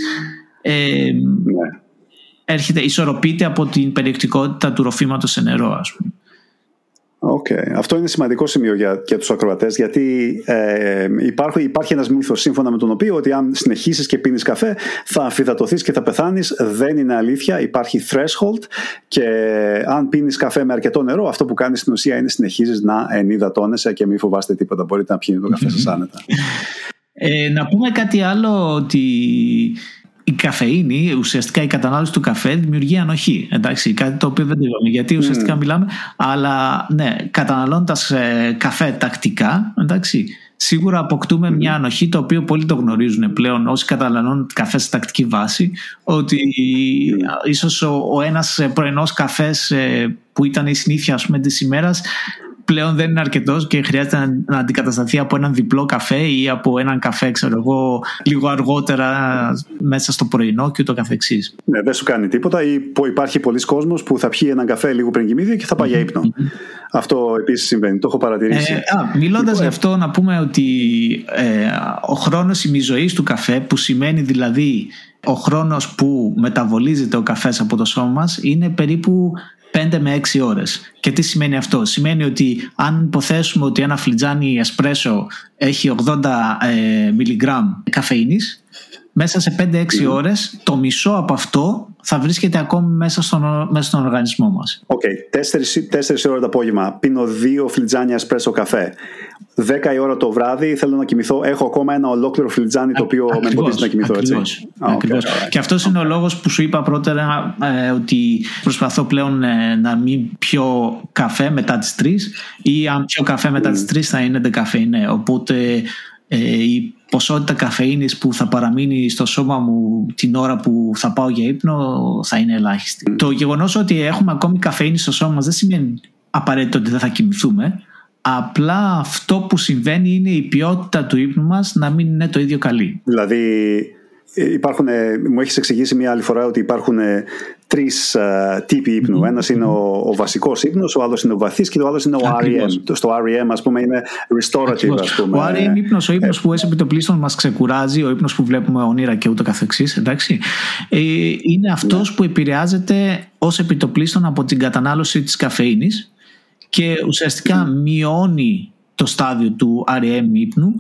ε, ναι. έρχεται, ισορροπείται από την περιεκτικότητα του ροφήματος σε νερό ας πούμε. Okay. Αυτό είναι σημαντικό σημείο για, για τους ακροατές γιατί ε, υπάρχει, υπάρχει ένας μύθος σύμφωνα με τον οποίο ότι αν συνεχίσεις και πίνεις καφέ θα αφιδατωθείς και θα πεθάνεις. Δεν είναι αλήθεια. Υπάρχει threshold και αν πίνεις καφέ με αρκετό νερό αυτό που κάνεις στην ουσία είναι συνεχίζεις να ενυδατώνεσαι και μην φοβάστε τίποτα. Μπορείτε να πιείτε το καφέ σας άνετα. Ε, να πούμε κάτι άλλο ότι η καφεΐνη, ουσιαστικά η κατανάλωση του καφέ δημιουργεί ανοχή. Εντάξει, κάτι το οποίο δεν το είπαμε, γιατί ουσιαστικά μιλάμε, αλλά ναι, καταναλώντα ε, καφέ τακτικά, εντάξει, σίγουρα αποκτούμε μια ανοχή, το οποίο πολλοί το γνωρίζουν πλέον όσοι καταναλώνουν καφέ σε τακτική βάση, ότι ίσως ο, ο ένας πρωινός καφές ε, που ήταν η συνήθεια ας πούμε, της ημέρας πλέον δεν είναι αρκετός και χρειάζεται να, αντικατασταθεί από έναν διπλό καφέ ή από έναν καφέ, ξέρω εγώ, λίγο αργότερα μέσα στο πρωινό και ούτω καθεξής. Ναι, δεν σου κάνει τίποτα. Ή υπάρχει πολλοί κόσμος που θα πιει έναν καφέ λίγο πριν κοιμηθεί και θα πάει για ύπνο. Αυτό επίσης συμβαίνει. Το έχω παρατηρήσει. Ε, Μιλώντας λοιπόν, γι' αυτό, να πούμε ότι ε, ο χρόνος ημιζωής του καφέ, που σημαίνει δηλαδή ο χρόνος που μεταβολίζεται ο καφές από το σώμα μας είναι περίπου 5 με 6 ώρες. Και τι σημαίνει αυτό; Σημαίνει ότι αν υποθέσουμε ότι ένα φλιτζάνι εσπρέσο έχει 80 ε, μιλιγκράμ καφεΐνης, μέσα σε 5-6 μμ. ώρες το μισό από αυτό θα βρίσκεται ακόμη μέσα στον, μέσα στον οργανισμό μας. OK, okay. 4, 4 ώρες το απόγευμα πίνω 2 φλιτζάνια εσπρέσο καφέ. 10 η ώρα το βράδυ, θέλω να κοιμηθώ. Έχω ακόμα ένα ολόκληρο φλιτζάνι το οποίο με εμποδίζει να κοιμηθώ ακριβώς, έτσι. Ακριβώς. Okay, Και αυτός είναι ο λόγος που σου είπα πρώτα ε, ότι προσπαθώ πλέον ε, να μην πιω καφέ μετά τις 3 ή αν πιω καφέ μετά mm. τι 3 θα είναι δεκαφέινε. Οπότε ε, η ποσότητα καφεΐνης που θα παραμείνει στο σώμα μου την ώρα που θα πάω για ύπνο θα είναι ελάχιστη. Mm. Το γεγονός ότι έχουμε ακόμη καφεΐνη στο σώμα μας δεν σημαίνει απαραίτητο ότι δεν θα κοιμηθούμε. Απλά αυτό που συμβαίνει είναι η ποιότητα του ύπνου μας να μην είναι το ίδιο καλή. Δηλαδή ε, υπάρχουν, μου έχεις εξηγήσει μια άλλη φορά ότι υπάρχουν τρεις uh, τύποι ύπνου. Mm-hmm. Ένας είναι ο, ο βασικός ύπνος, ο άλλος είναι ο βαθύς και ο άλλος είναι ο Ακριβώς. REM. Στο REM, ας πούμε, είναι restorative. Ας πούμε. Ο REM ύπνος, ο ύπνος ε, που έσαι επιτοπλίστων μας ξεκουράζει, ο ύπνος που βλέπουμε ονείρα και ούτω καθεξής. Ε, είναι αυτός ναι. που επηρεάζεται ως επιτοπλίστων από την κατανάλωση της καφέινης και ουσιαστικά mm. μειώνει το στάδιο του REM ύπνου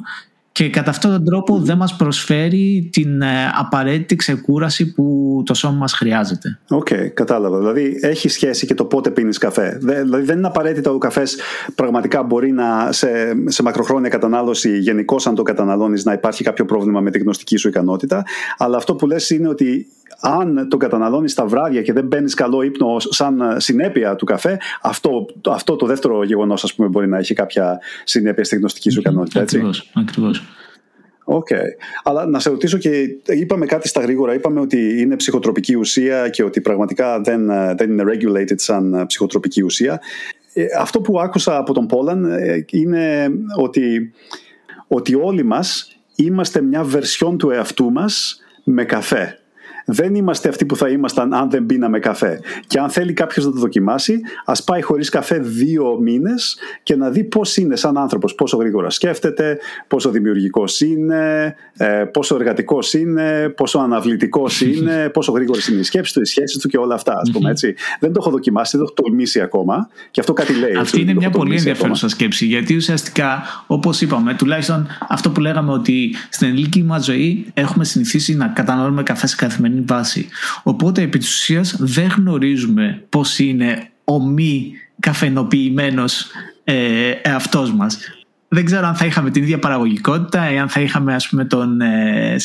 και κατά αυτόν τον τρόπο δεν μας προσφέρει την ε, απαραίτητη ξεκούραση που το σώμα μας χρειάζεται. OK, okay, κατάλαβα. Δηλαδή έχει σχέση και το πότε πίνεις καφέ. Δηλαδή δεν είναι απαραίτητο ο καφές πραγματικά μπορεί να σε, σε μακροχρόνια κατανάλωση γενικώς αν το καταναλώνεις να υπάρχει κάποιο πρόβλημα με τη γνωστική σου ικανότητα. Αλλά αυτό που λες είναι ότι αν το καταναλώνεις τα βράδια και δεν μπαίνεις καλό ύπνο σαν συνέπεια του καφέ, αυτό, αυτό το δεύτερο γεγονός, ας πούμε, μπορεί να έχει κάποια συνέπεια στη γνωστική σου ικανότητα. Ακριβώς. OK. Okay. Αλλά να σε ρωτήσω και είπαμε κάτι στα γρήγορα. Είπαμε ότι είναι ψυχοτροπική ουσία και ότι πραγματικά δεν, δεν είναι regulated σαν ψυχοτροπική ουσία. Ε, αυτό που άκουσα από τον Πόλαν ε, είναι ότι, ότι όλοι μας είμαστε μια βερσιόν του εαυτού μας με καφέ δεν είμαστε αυτοί που θα ήμασταν αν δεν πίναμε καφέ. Και αν θέλει κάποιος να το δοκιμάσει, ας πάει χωρίς καφέ δύο μήνες και να δει πώς είναι σαν άνθρωπος, πόσο γρήγορα σκέφτεται, πόσο δημιουργικός είναι, ε, πόσο εργατικός είναι, πόσο αναβλητικός είναι, πόσο γρήγορες είναι οι σκέψεις του, οι σχέσεις του και όλα αυτά. Ας πούμε, έτσι. Δεν το έχω δοκιμάσει, δεν το έχω τολμήσει ακόμα και αυτό κάτι λέει. Αυτή είναι μια πολύ ενδιαφέρουσα σκέψη γιατί ουσιαστικά, όπως είπαμε, τουλάχιστον αυτό που λέγαμε ότι στην ελληνική μας ζωή έχουμε συνηθίσει να καταναλώνουμε καφέ σε καθημερινή βάση. Οπότε επί της ουσίας δεν γνωρίζουμε πώς είναι ο μη καφενοποιημένος ε, εαυτός μας. Δεν ξέρω αν θα είχαμε την ίδια παραγωγικότητα ή αν θα είχαμε ας πούμε τον, ε,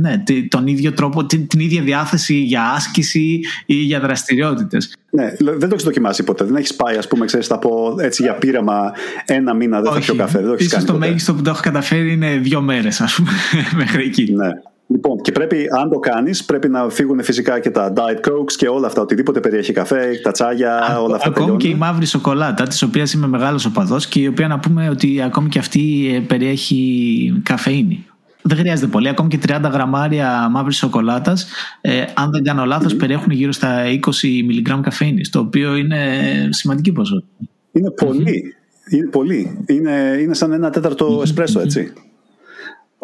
ναι, τον ίδιο τρόπο, την, την, ίδια διάθεση για άσκηση ή για δραστηριότητες. Ναι, δεν το έχεις δοκιμάσει ποτέ. Δεν έχεις πάει, ας πούμε, ξέρεις, θα πω έτσι για πείραμα ένα μήνα δεν θα πιω καφέ. Δεν το ίσως το μέγιστο που το έχω καταφέρει είναι δύο μέρες, ας πούμε, μέχρι εκεί. Ναι. Λοιπόν, και πρέπει, αν το κάνεις, πρέπει να φύγουν φυσικά και τα diet cokes και όλα αυτά. Οτιδήποτε περιέχει καφέ, τα τσάγια, όλα αυτά. Ακόμη και η μαύρη σοκολάτα, της οποίας είμαι μεγάλος οπαδός και η οποία να πούμε ότι ακόμη και αυτή ε, περιέχει καφεΐνη. Δεν χρειάζεται πολύ. Ακόμη και 30 γραμμάρια μαύρης σοκολάτας, ε, αν δεν κάνω λάθος, περιέχουν γύρω στα 20 μιλιγκράμμ καφέινης, το οποίο είναι σημαντική ποσότητα. Είναι πολύ. Είναι πολύ. Είναι, είναι σαν ένα τέταρτο εσπρέσο, έτσι.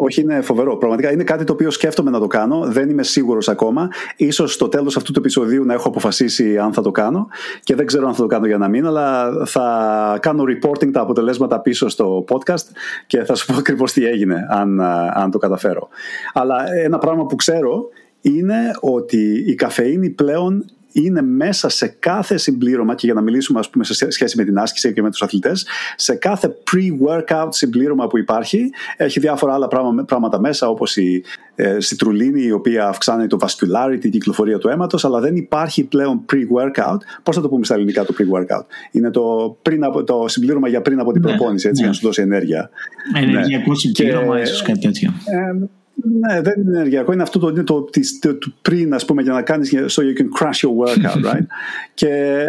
Όχι, είναι φοβερό. Πραγματικά είναι κάτι το οποίο σκέφτομαι να το κάνω. Δεν είμαι σίγουρος ακόμα. σω στο τέλος αυτού του επεισοδίου να έχω αποφασίσει αν θα το κάνω. Και δεν ξέρω αν θα το κάνω για ένα μήνα, αλλά θα κάνω reporting τα αποτελέσματα πίσω στο podcast και θα σου πω ακριβώς τι έγινε, αν, αν το καταφέρω. Αλλά ένα πράγμα που ξέρω είναι ότι η καφεΐνη πλέον είναι μέσα σε κάθε συμπλήρωμα και για να μιλήσουμε ας πούμε σε σχέση με την άσκηση και με τους αθλητές σε κάθε pre-workout συμπλήρωμα που υπάρχει έχει διάφορα άλλα πράγματα μέσα όπως η ε, σιτρουλίνη η οποία αυξάνει το vascularity, την κυκλοφορία του αίματος αλλά δεν υπάρχει πλέον pre-workout πώς θα το πούμε στα ελληνικά το pre-workout; Είναι το, πριν από, το συμπλήρωμα για πριν από την ναι, προπόνηση έτσι, ναι. για να σου δώσει ενέργεια ενεργειακό ναι. συμπλήρωμα και, ίσως κάτι τέτοιο ε, ναι, δεν είναι ενεργειακό. Είναι αυτό το, το, το, το, το πριν, ας πούμε, για να κάνεις so you can crash your workout, right? και,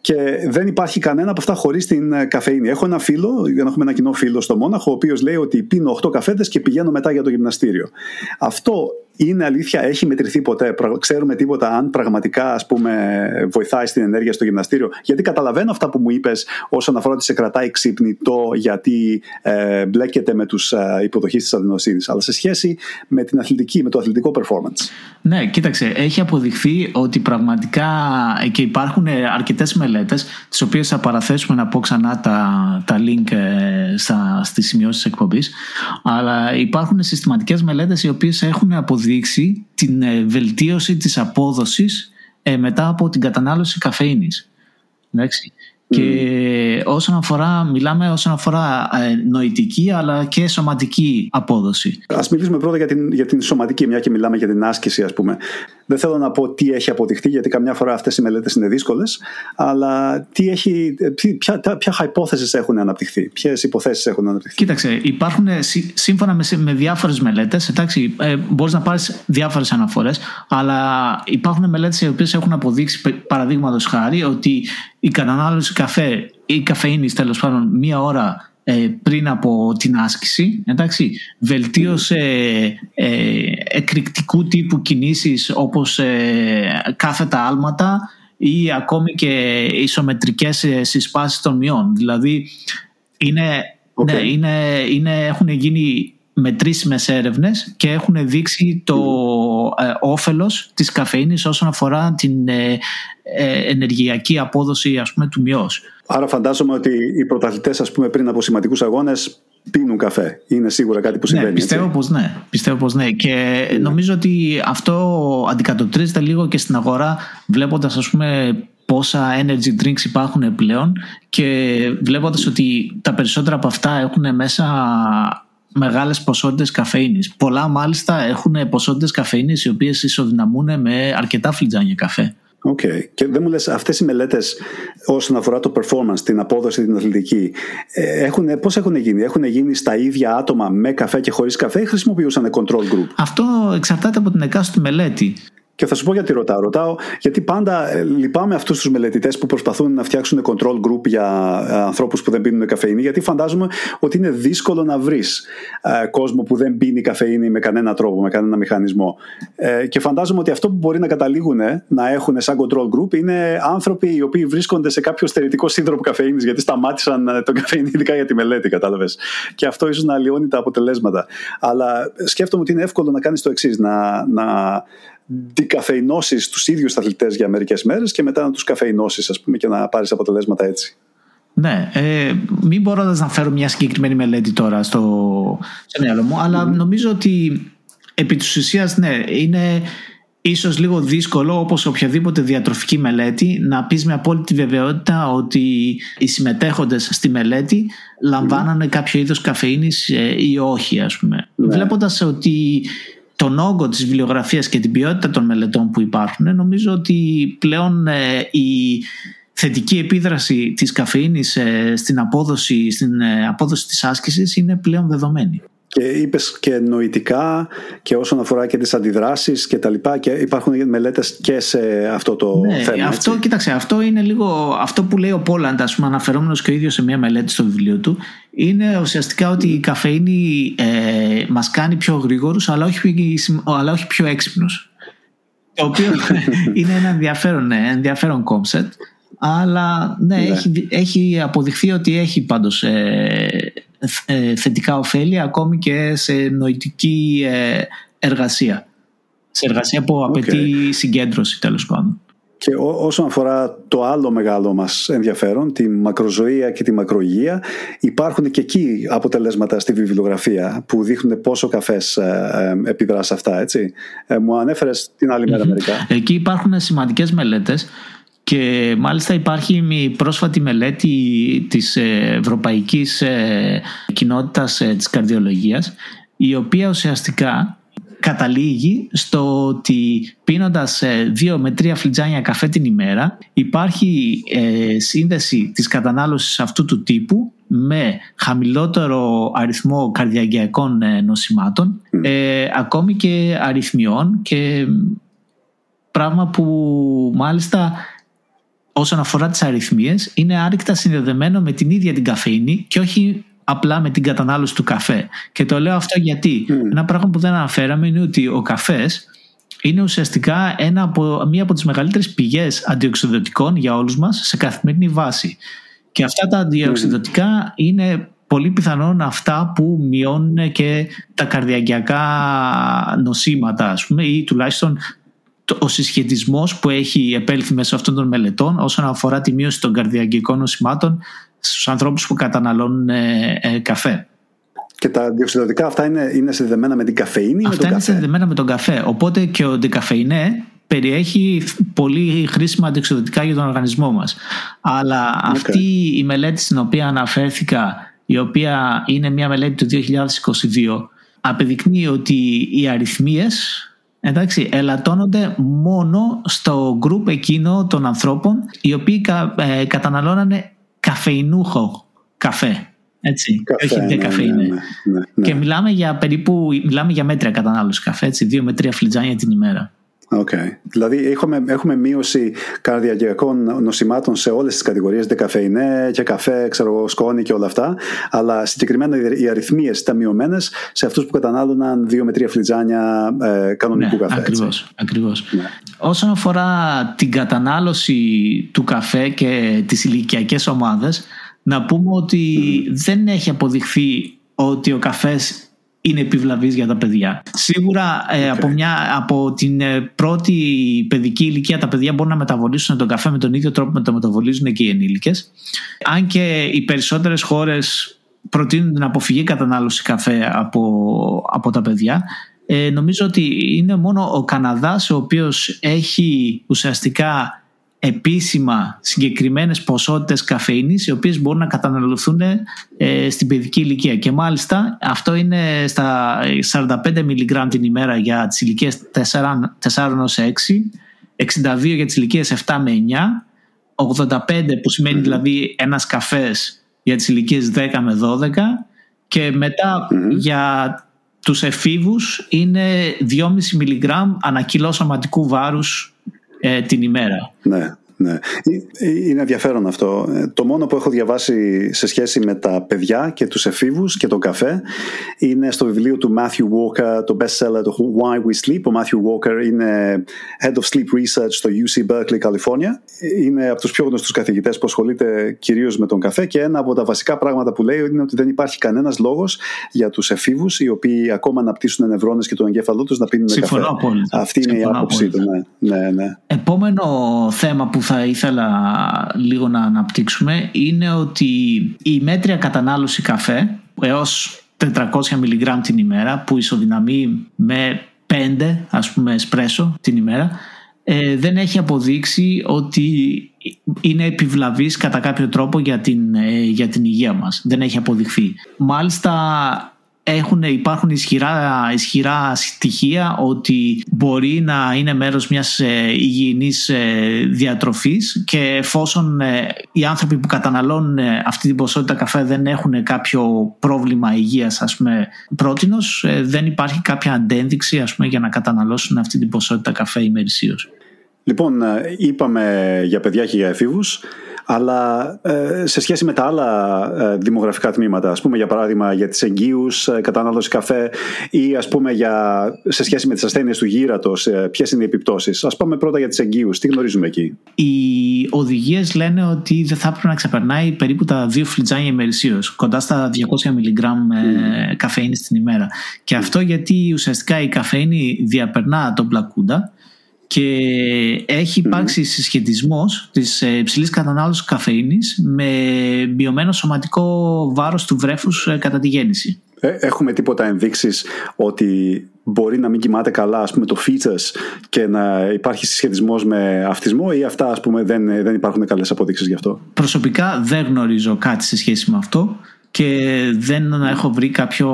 και δεν υπάρχει κανένα από αυτά χωρίς την ε, καφέινη. Έχω ένα φίλο, για να έχουμε ένα κοινό φίλο στο Μόναχο, ο οποίος λέει ότι πίνω 8 καφέδες και πηγαίνω μετά για το γυμναστήριο. Αυτό είναι αλήθεια, έχει μετρηθεί ποτέ. Ξέρουμε τίποτα αν πραγματικά ας πούμε, βοηθάει στην ενέργεια στο γυμναστήριο. Γιατί καταλαβαίνω αυτά που μου είπες όσον αφορά ότι σε κρατάει ξύπνητο, γιατί ε, μπλέκεται με τους ε, υποδοχείς της αδεινοσύνης. Αλλά σε σχέση με την αθλητική, με το αθλητικό performance. Ναι, κοίταξε, έχει αποδειχθεί ότι πραγματικά και υπάρχουν αρκετές μελέτες, τις οποίες θα παραθέσουμε να πω ξανά τα, τα link ε, στις σημειώσεις της εκπομπής. Αλλά υπάρχουν συστηματικές μελέτες οι οποίες έχουν αποδειχθεί δείξει την ε, βελτίωση της απόδοσης ε, μετά από την κατανάλωση καφεΐνης. Εντάξει. Και όσον αφορά, μιλάμε όσον αφορά ε, νοητική αλλά και σωματική απόδοση. Ας μιλήσουμε πρώτα για την, για την σωματική, μια και μιλάμε για την άσκηση ας πούμε. Δεν θέλω να πω τι έχει αποδειχτεί, γιατί καμιά φορά αυτές οι μελέτες είναι δύσκολες, αλλά τι έχει, ποια, ποια hypotheses έχουν αναπτυχθεί, ποιες υποθέσεις έχουν αναπτυχθεί. Κοίταξε, υπάρχουν σύμφωνα με, με διάφορες μελέτες, εντάξει, ε, μπορείς να πάρεις διάφορες αναφορές, αλλά υπάρχουν μελέτες οι οποίες έχουν αποδείξει, παραδείγματος χάρη, ότι η κατανάλωση καφέ ή καφεΐνη τέλος πάντων μία ώρα ε, πριν από την άσκηση εντάξει, βελτίωσε ε, εκρηκτικού τύπου κινήσεις όπως ε, κάθετα άλματα ή ακόμη και ισομετρικές ε, συσπάσεις των μειών. Δηλαδή είναι, ναι, είναι, είναι, έχουν γίνει μετρήσιμες έρευνες και έχουν δείξει το ε, όφελος της καφεΐνης όσον αφορά την ε, ε, ενεργειακή απόδοση ας πούμε, του μειός. Άρα φαντάζομαι ότι οι πρωταθλητές ας πούμε, πριν από σημαντικούς αγώνες πίνουν καφέ. Είναι σίγουρα κάτι που ναι, συμβαίνει. Ναι, πιστεύω πως ναι. Πιστεύω πως ναι. Και ναι. νομίζω ότι αυτό αντικατοπτρίζεται λίγο και στην αγορά βλέποντας ας πούμε πόσα energy drinks υπάρχουν πλέον και βλέποντας ότι τα περισσότερα από αυτά έχουν μέσα μεγάλες ποσότητες καφεΐνης. Πολλά μάλιστα έχουν ποσότητες καφεΐνης οι οποίες ισοδυναμούν με αρκετά φλιτζάνια καφέ. OK. Okay. Και δεν μου λες αυτές οι μελέτες όσον αφορά το performance, την απόδοση, την αθλητική, ε, έχουν, πώς έχουν γίνει; Έχουν γίνει στα ίδια άτομα με καφέ και χωρίς καφέ ή χρησιμοποιούσαν control group; Αυτό εξαρτάται από την εκάστοτε μελέτη. Και θα σου πω γιατί ρωτάω. Ρωτάω γιατί πάντα ε, λυπάμαι αυτούς τους μελετητές που προσπαθούν να φτιάξουν control group για ε, ανθρώπους που δεν πίνουν καφεΐνη, γιατί φαντάζομαι ότι είναι δύσκολο να βρεις ε, κόσμο που δεν πίνει καφεΐνη με κανένα τρόπο, με κανένα μηχανισμό. Ε, και φαντάζομαι ότι αυτό που μπορεί να καταλήγουν να έχουν σαν control group είναι άνθρωποι οι οποίοι βρίσκονται σε κάποιο στερητικό σύνδρομο καφεΐνης γιατί σταμάτησαν τον καφεΐνη ειδικά για τη μελέτη, κατάλαβες. Και αυτό ίσως να αλλοιώνει τα αποτελέσματα. Αλλά σκέφτομαι ότι είναι εύκολο να κάνεις το εξής, να, να δικαφεϊνώσει τους ίδιους αθλητές για μερικές μέρες και μετά να τους καφεϊνώσεις, ας πούμε, και να πάρεις αποτελέσματα έτσι. Ναι, ε, μην μπορώ να φέρω μια συγκεκριμένη μελέτη τώρα στο, στο μυαλό μου, αλλά νομίζω ότι επί της ουσίας ναι, είναι ίσως λίγο δύσκολο όπως οποιαδήποτε διατροφική μελέτη να πεις με απόλυτη βεβαιότητα ότι οι συμμετέχοντες στη μελέτη λαμβάνανε κάποιο είδος καφεΐνης ε, ή όχι ας πούμε. Ναι. Βλέποντας ότι τον όγκο της βιβλιογραφίας και την ποιότητα των μελετών που υπάρχουν νομίζω ότι πλέον ε, η θετική επίδραση της καφεΐνης ε, στην απόδοση, στην ε, απόδοση της άσκησης είναι πλέον δεδομένη. Και είπες και νοητικά και όσον αφορά και τις αντιδράσεις και τα λοιπά και υπάρχουν μελέτες και σε αυτό το ναι, θέμα. Αυτό, έτσι. κοίταξε, αυτό είναι λίγο αυτό που λέει ο Πόλαντ, ας πούμε, αναφερόμενος και ο ίδιος σε μια μελέτη στο βιβλίο του, είναι ουσιαστικά ότι η καφεΐνη ε, μας κάνει πιο γρήγορους αλλά όχι, αλλά όχι πιο έξυπνους. Το οποίο είναι ένα ενδιαφέρον, ναι, ενδιαφέρον κόμψετ. Αλλά ναι, ναι, Έχει, έχει αποδειχθεί ότι έχει πάντως ε, ε, θετικά ωφέλη ακόμη και σε νοητική ε, εργασία. Σε εργασία που απαιτεί συγκέντρωση τέλος πάντων. Και όσον αφορά το άλλο μεγάλο μας ενδιαφέρον, τη μακροζωία και τη μακροϊγεία, υπάρχουν και εκεί αποτελέσματα στη βιβλιογραφία που δείχνουν πόσο καφές ε, επιδρά σε αυτά, έτσι. Μου ανέφερες την άλλη μέρα μερικά. Εκεί υπάρχουν σημαντικές μελέτες και μάλιστα υπάρχει μια πρόσφατη μελέτη της Ευρωπαϊκής ε, Κοινότητας ε, της Καρδιολογίας η οποία ουσιαστικά καταλήγει στο ότι πίνοντας ε, δύο με τρία φλιτζάνια καφέ την ημέρα υπάρχει σύνδεση της κατανάλωσης αυτού του τύπου με χαμηλότερο αριθμό καρδιαγγειακών νοσημάτων ακόμη και αριθμιών και πράγμα που μάλιστα όσον αφορά τις αριθμίες είναι άρρηκτα συνδεδεμένο με την ίδια την καφεΐνη και όχι απλά με την κατανάλωση του καφέ. Και το λέω αυτό γιατί ένα πράγμα που δεν αναφέραμε είναι ότι ο καφές είναι ουσιαστικά ένα από, μία από τις μεγαλύτερες πηγές αντιοξυδοτικών για όλους μας σε καθημερινή βάση. Και αυτά τα αντιοξυδοτικά είναι πολύ πιθανόν αυτά που μειώνουν και τα καρδιακιακά νοσήματα ας πούμε ή τουλάχιστον ο συσχετισμός που έχει επέλθει μέσω αυτών των μελετών όσον αφορά τη μείωση των καρδιακικών νοσημάτων στους ανθρώπους που καταναλώνουν ε, ε, καφέ. Και τα διοξιδωτικά αυτά είναι, είναι συνδεδεμένα με την καφεΐνη ή αυτά με τον είναι συνδεδεμένα με τον καφέ. Οπότε και ο ντεκαφεϊνέ περιέχει πολύ χρήσιμα αντιεξοδοτικά για τον οργανισμό μας. Αλλά αυτή η μελέτη στην οποία αναφέρθηκα, η οποία είναι μια μελέτη του 2022, απεδεικνύει ότι οι αριθμίες εντάξει, ελαττώνονται μόνο στο γκρουπ εκείνο των ανθρώπων οι οποίοι ε, καταναλώνανε καφεϊνούχο καφέ. Έτσι, καφέ, όχι ναι, ναι, ναι, ναι, Και μιλάμε για περίπου μιλάμε για μέτρια κατανάλωση καφέ, έτσι, δύο με τρία φλιτζάνια την ημέρα. Okay. Δηλαδή έχουμε, έχουμε μείωση καρδιακιακών νοσημάτων σε όλες τις κατηγορίες δεκαφεϊνέ και καφέ, ξέρω, σκόνη και όλα αυτά αλλά συγκεκριμένα οι αριθμίες ήταν μειωμένες σε αυτούς που κατανάλωναν δύο με τρία φλιτζάνια ε, κανονικού ναι, καφέ. Ακριβώς, ακριβώς. Ναι. Όσον αφορά την κατανάλωση του καφέ και τις ηλικιακές ομάδες να πούμε ότι δεν έχει αποδειχθεί ότι ο καφές είναι επιβλαβής για τα παιδιά. Σίγουρα ε, από, μια, από την ε, πρώτη παιδική ηλικία τα παιδιά μπορούν να μεταβολήσουν τον καφέ με τον ίδιο τρόπο που το μεταβολίζουν και οι ενήλικες. Αν και οι περισσότερες χώρες προτείνουν την αποφυγή κατανάλωση καφέ από, από τα παιδιά, ε, νομίζω ότι είναι μόνο ο Καναδάς ο οποίος έχει ουσιαστικά επίσημα συγκεκριμένες ποσότητες καφέινης οι οποίες μπορούν να καταναλωθούν ε, στην παιδική ηλικία. Και μάλιστα αυτό είναι στα 45 μιλιγκράμμ την ημέρα για τις ηλικίες 4, 4 6 62 για τις ηλικίες 7 με 9 85 που σημαίνει δηλαδή ένας καφές για τις ηλικίες 10 με 12 και μετα για τους εφήβους είναι 2,5 μιλιγκράμμ ανακυλό σωματικού βάρους ε, την ημέρα. Ναι. Ναι. Ε, ε, είναι ενδιαφέρον αυτό. Ε, το μόνο που έχω διαβάσει σε σχέση με τα παιδιά και τους εφήβους και τον καφέ είναι στο βιβλίο του Matthew Walker, το bestseller το Why We Sleep. Ο Matthew Walker είναι Head of Sleep Research στο UC Berkeley, California. Είναι από τους πιο γνωστούς καθηγητές που ασχολείται κυρίως με τον καφέ και ένα από τα βασικά πράγματα που λέει είναι ότι δεν υπάρχει κανένας λόγος για τους εφήβους οι οποίοι ακόμα αναπτύσσουν νευρώνες και τον εγκέφαλό τους να πίνουν καφέ. Αυτή είναι η άποψή του. Ναι. Ναι, ναι. Επόμενο θέμα που θα ήθελα λίγο να αναπτύξουμε είναι ότι η μέτρια κατανάλωση καφέ έως 400 μιλιγκράμμ την ημέρα που ισοδυναμεί με 5 ας πούμε εσπρέσο την ημέρα ε, δεν έχει αποδείξει ότι είναι επιβλαβής κατά κάποιο τρόπο για την, ε, για την υγεία μας. Δεν έχει αποδειχθεί. Μάλιστα έχουν, υπάρχουν ισχυρά, ισχυρά στοιχεία ότι μπορεί να είναι μέρος μιας ε, υγιεινής ε, διατροφής και εφόσον ε, οι άνθρωποι που καταναλώνουν αυτή την ποσότητα καφέ δεν έχουν κάποιο πρόβλημα υγείας ας πούμε πρότινος δεν υπάρχει κάποια αντένδειξη ας πούμε, για να καταναλώσουν αυτή την ποσότητα καφέ ημερησίως. Λοιπόν, είπαμε για παιδιά και για εφήβους αλλά ε, σε σχέση με τα άλλα ε, δημογραφικά τμήματα, ας πούμε για παράδειγμα για τις εγγύους, ε, κατανάλωση καφέ ή ας πούμε για, σε σχέση με τις ασθένειες του γύρατος, ποιες είναι οι επιπτώσεις. Ας πούμε πρώτα για τις εγγύους, τι γνωρίζουμε εκεί; Οι οδηγίες λένε ότι δεν θα έπρεπε να ξεπερνάει περίπου τα δύο φλιτζάνια ημερησίως, κοντά στα 200 μιλιγκράμμ mm. καφέινης στην ημέρα. Και αυτό γιατί ουσιαστικά η καφέινη διαπερνά τον πλακούντα και έχει υπάρξει συσχετισμός της ε, υψηλής κατανάλωσης καφεΐνης με μειωμένο σωματικό βάρος του βρέφους ε, κατά τη γέννηση. Ε, έχουμε τίποτα ενδείξεις ότι μπορεί να μην κοιμάται καλά ας πούμε, το fetus και να υπάρχει συσχετισμός με αυτισμό ή αυτά ας πούμε, δεν, δεν υπάρχουν καλές αποδείξεις γι' αυτό; Προσωπικά δεν γνωρίζω κάτι σε σχέση με αυτό και δεν έχω βρει κάποιο,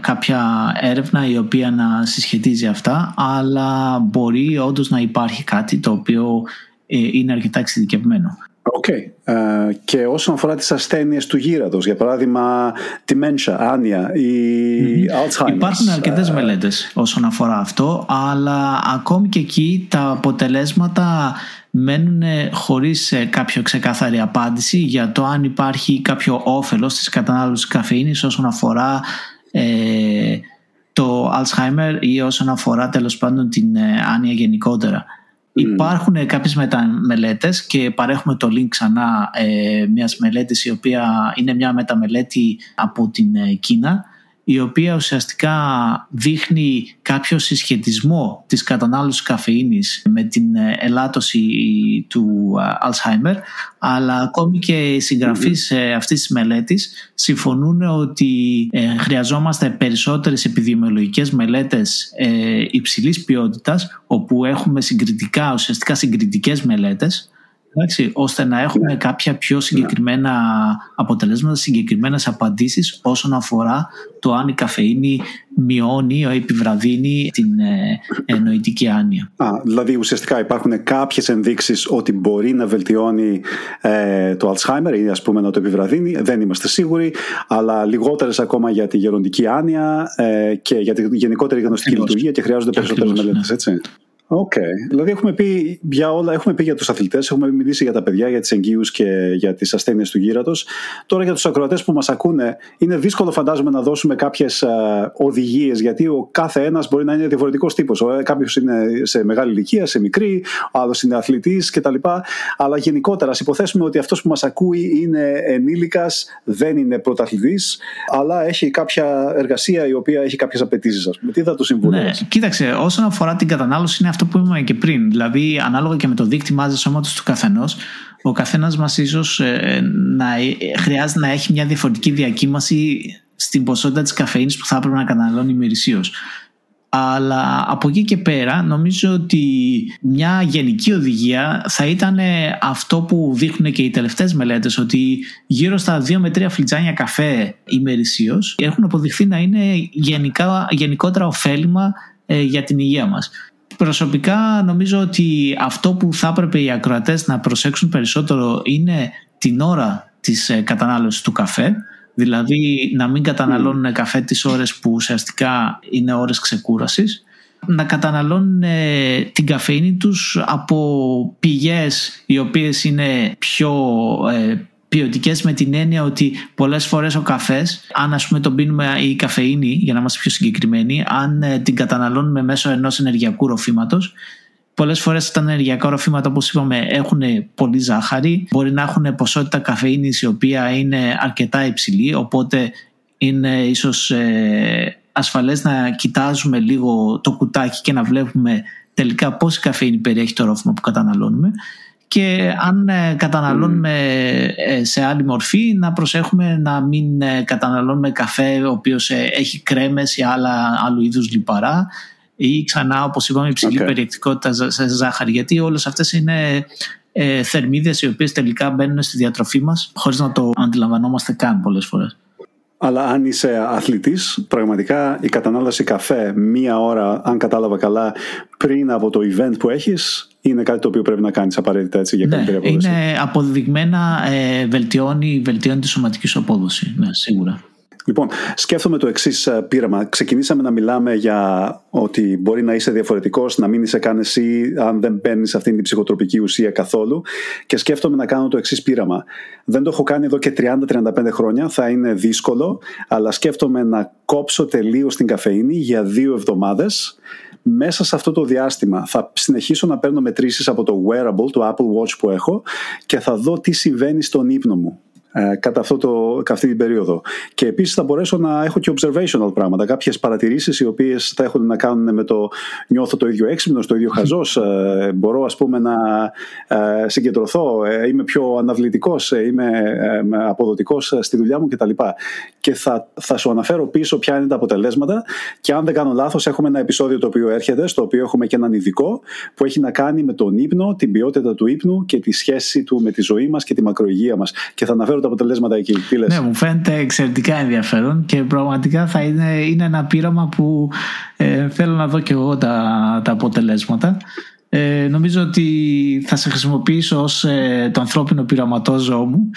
κάποια έρευνα η οποία να συσχετίζει αυτά αλλά μπορεί όντως να υπάρχει κάτι το οποίο ε, είναι αρκετά εξειδικευμένο. OK. Okay. Ε, και όσον αφορά τις ασθένειες του γύρατος, για παράδειγμα dementia, άνοια ή mm-hmm. Alzheimer. Υπάρχουν αρκετές uh, μελέτες όσον αφορά αυτό, αλλά ακόμη και εκεί τα αποτελέσματα μένουν χωρίς ε, κάποιο ξεκάθαρη απάντηση για το αν υπάρχει κάποιο όφελος της κατανάλωσης καφεΐνης όσον αφορά ε, το Alzheimer ή όσον αφορά τέλος πάντων την ε, άνοια γενικότερα. Mm. Υπάρχουν κάποιες μεταμελέτες και παρέχουμε το link ξανά ε, μιας μελέτης η οποία είναι μια μεταμελέτη από την ε, Κίνα η οποία ουσιαστικά δείχνει κάποιο συσχετισμό της κατανάλωσης καφεΐνης με την ε, ελάττωση του Alzheimer αλλά ακόμη και οι συγγραφείς mm-hmm. αυτής της μελέτης συμφωνούν ότι χρειαζόμαστε περισσότερες επιδημιολογικές μελέτες υψηλής ποιότητας όπου έχουμε συγκριτικά, ουσιαστικά συγκριτικές μελέτες Εντάξει, ώστε να έχουμε ναι. κάποια πιο συγκεκριμένα αποτελέσματα, συγκεκριμένες απαντήσεις όσον αφορά το αν η καφεΐνη μειώνει ή επιβραδύνει την ε, νοητική άνοια. Α, δηλαδή ουσιαστικά υπάρχουν κάποιες ενδείξεις ότι μπορεί να βελτιώνει ε, το Alzheimer ή ας πούμε να το επιβραδύνει, δεν είμαστε σίγουροι, αλλά λιγότερες ακόμα για τη γεροντική άνοια ε, και για τη γενικότερη γνωστική λειτουργία και χρειάζονται περισσότερες μελέτες, ναι. έτσι. OK. Okay. Δηλαδή έχουμε πει για όλα, έχουμε πει για τους αθλητές, έχουμε μιλήσει για τα παιδιά, για τις εγκύους και για τις ασθένειες του γήρατος. Τώρα για τους ακροατές που μας ακούνε, είναι δύσκολο φαντάζομαι να δώσουμε κάποιες οδηγίε, οδηγίες, γιατί ο κάθε ένας μπορεί να είναι διαφορετικός τύπος. Ε, Κάποιος είναι σε μεγάλη ηλικία, σε μικρή, ο άλλος είναι αθλητής κτλ. Αλλά γενικότερα, ας υποθέσουμε ότι αυτός που μας ακούει είναι ενήλικας, δεν είναι πρωταθλητής, αλλά έχει κάποια εργασία η οποία έχει κάποιες απαιτήσεις. Τι θα του συμβουλεύει. Ναι, κοίταξε, όσον αφορά την κατανάλωση είναι αυτό αυτό που είπαμε και πριν. Δηλαδή, ανάλογα και με το δίκτυο μάζα σώματος του καθενός, ο καθένας μας ίσως ε, να, ε, χρειάζεται να έχει μια διαφορετική διακύμαση στην ποσότητα της καφέινης που θα έπρεπε να καταναλώνει ημερησίως. Αλλά από εκεί και πέρα νομίζω ότι μια γενική οδηγία θα ήταν αυτό που δείχνουν και οι τελευταίες μελέτες ότι γύρω στα 2 με 3 φλιτζάνια καφέ ημερησίως έχουν αποδειχθεί να είναι γενικά, γενικότερα ωφέλιμα ε, για την υγεία μας. Προσωπικά νομίζω ότι αυτό που θα έπρεπε οι ακροατές να προσέξουν περισσότερο είναι την ώρα της ε, κατανάλωσης του καφέ. Δηλαδή να μην καταναλώνουν καφέ τις ώρες που ουσιαστικά είναι ώρες ξεκούρασης. Να καταναλώνουν ε, την καφέινη τους από πηγές οι οποίες είναι πιο ε, ποιοτικές με την έννοια ότι πολλές φορές ο καφές, αν ας πούμε τον πίνουμε ή η καφεΐνη, για να είμαστε πιο συγκεκριμένοι, αν ε, την καταναλώνουμε μέσω ενός ενεργειακού ροφήματος, Πολλές φορές τα ενεργειακά ροφήματα, όπως είπαμε, έχουν πολύ ζάχαρη. Μπορεί να έχουν ποσότητα καφεΐνης η οποία είναι αρκετά υψηλή, οπότε είναι ίσως ε, ασφαλές να κοιτάζουμε λίγο το κουτάκι και να βλέπουμε τελικά πόση καφεΐνη περιέχει το ρόφημα που καταναλώνουμε και αν ε, καταναλώνουμε ε, σε άλλη μορφή να προσέχουμε να μην ε, καταναλώνουμε καφέ ο οποίος έχει κρέμες ή άλλα, άλλου είδους λιπαρά ή ξανά όπως είπαμε υψηλή okay. περιεκτικότητα σε ζάχαρη γιατί όλες αυτές είναι ε, θερμίδες οι οποίες τελικά μπαίνουν στη διατροφή μας χωρίς να το αντιλαμβανόμαστε καν πολλές φορές. Αλλά αν είσαι αθλητής, πραγματικά η κατανάλωση καφέ μία ώρα, αν κατάλαβα καλά, πριν από το event που έχεις, είναι κάτι το οποίο πρέπει να κάνεις απαραίτητα έτσι για καλύτερη ναι, απόδοση. Είναι αποδεδειγμένα ε, βελτιώνει, βελτιώνει τη σωματική σου απόδοση, ναι, σίγουρα. Λοιπόν, σκέφτομαι το εξής ε, πείραμα. Ξεκινήσαμε να μιλάμε για ότι μπορεί να είσαι διαφορετικός, να μην είσαι καν εσύ, αν δεν παίρνεις αυτή την ψυχοτροπική ουσία καθόλου. Και σκέφτομαι να κάνω το εξής πείραμα. Δεν το έχω κάνει εδώ και 30-35 χρόνια, θα είναι δύσκολο, αλλά σκέφτομαι να κόψω τελείως την καφεΐνη για δύο εβδομάδες. Μέσα σε αυτό το διάστημα θα συνεχίσω να παίρνω μετρήσεις από το wearable, το Apple Watch που έχω και θα δω τι συμβαίνει στον ύπνο μου. ε, κατά, αυτό το, αυτή την περίοδο. Και επίσης θα μπορέσω να έχω και observational πράγματα, κάποιες παρατηρήσεις οι οποίες θα έχουν να κάνουν με το νιώθω το ίδιο έξυπνος, το ίδιο χαζός, ε, μπορώ ας πούμε να ε, συγκεντρωθώ, ε, είμαι πιο αναβλητικός, ε, είμαι ε, αποδοτικός στη δουλειά μου κτλ. Και θα, θα σου αναφέρω πίσω ποια είναι τα αποτελέσματα και αν δεν κάνω λάθος έχουμε ένα επεισόδιο το οποίο έρχεται, στο οποίο έχουμε και έναν ειδικό που έχει να κάνει με τον ύπνο, την ποιότητα του ύπνου και τη σχέση του με τη ζωή μας και τη μακροηγία μας. Και θα αναφέρω τα αποτελέσματα εκεί. Τι Ναι, μου φαίνεται εξαιρετικά ενδιαφέρον και πραγματικά θα είναι, είναι ένα πείραμα που ε, θέλω να δω και εγώ τα, τα αποτελέσματα. Ε, νομίζω ότι θα σε χρησιμοποιήσω ως ε, το ανθρώπινο πειραματόζωό μου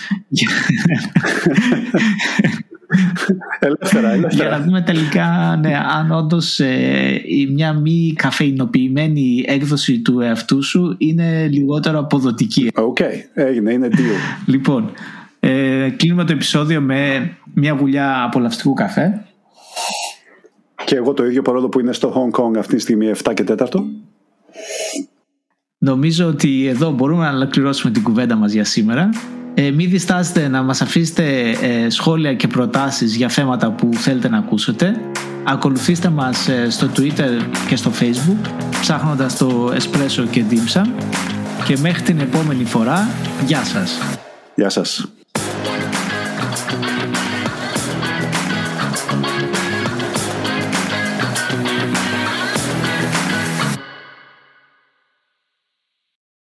ελεύθερα, ελεύθερα. Για να δούμε τελικά ναι, αν όντως ε, μια μη καφεϊνοποιημένη έκδοση του εαυτού σου είναι λιγότερο αποδοτική. OK, okay, έγινε, είναι deal. Λοιπόν, ε, κλείνουμε το επεισόδιο με μια γουλιά απολαυστικού καφέ. Και εγώ το ίδιο παρόλο που είναι στο Hong Kong αυτή τη στιγμή 7 και 4. Νομίζω ότι εδώ μπορούμε να ολοκληρώσουμε την κουβέντα μας για σήμερα. Ε, μην διστάσετε να μας αφήσετε ε, σχόλια και προτάσεις για θέματα που θέλετε να ακούσετε. Ακολουθήστε μας ε, στο Twitter και στο Facebook ψάχνοντας το Espresso και Dimsa και μέχρι την επόμενη φορά, γεια σας. Γεια σας. Thank you.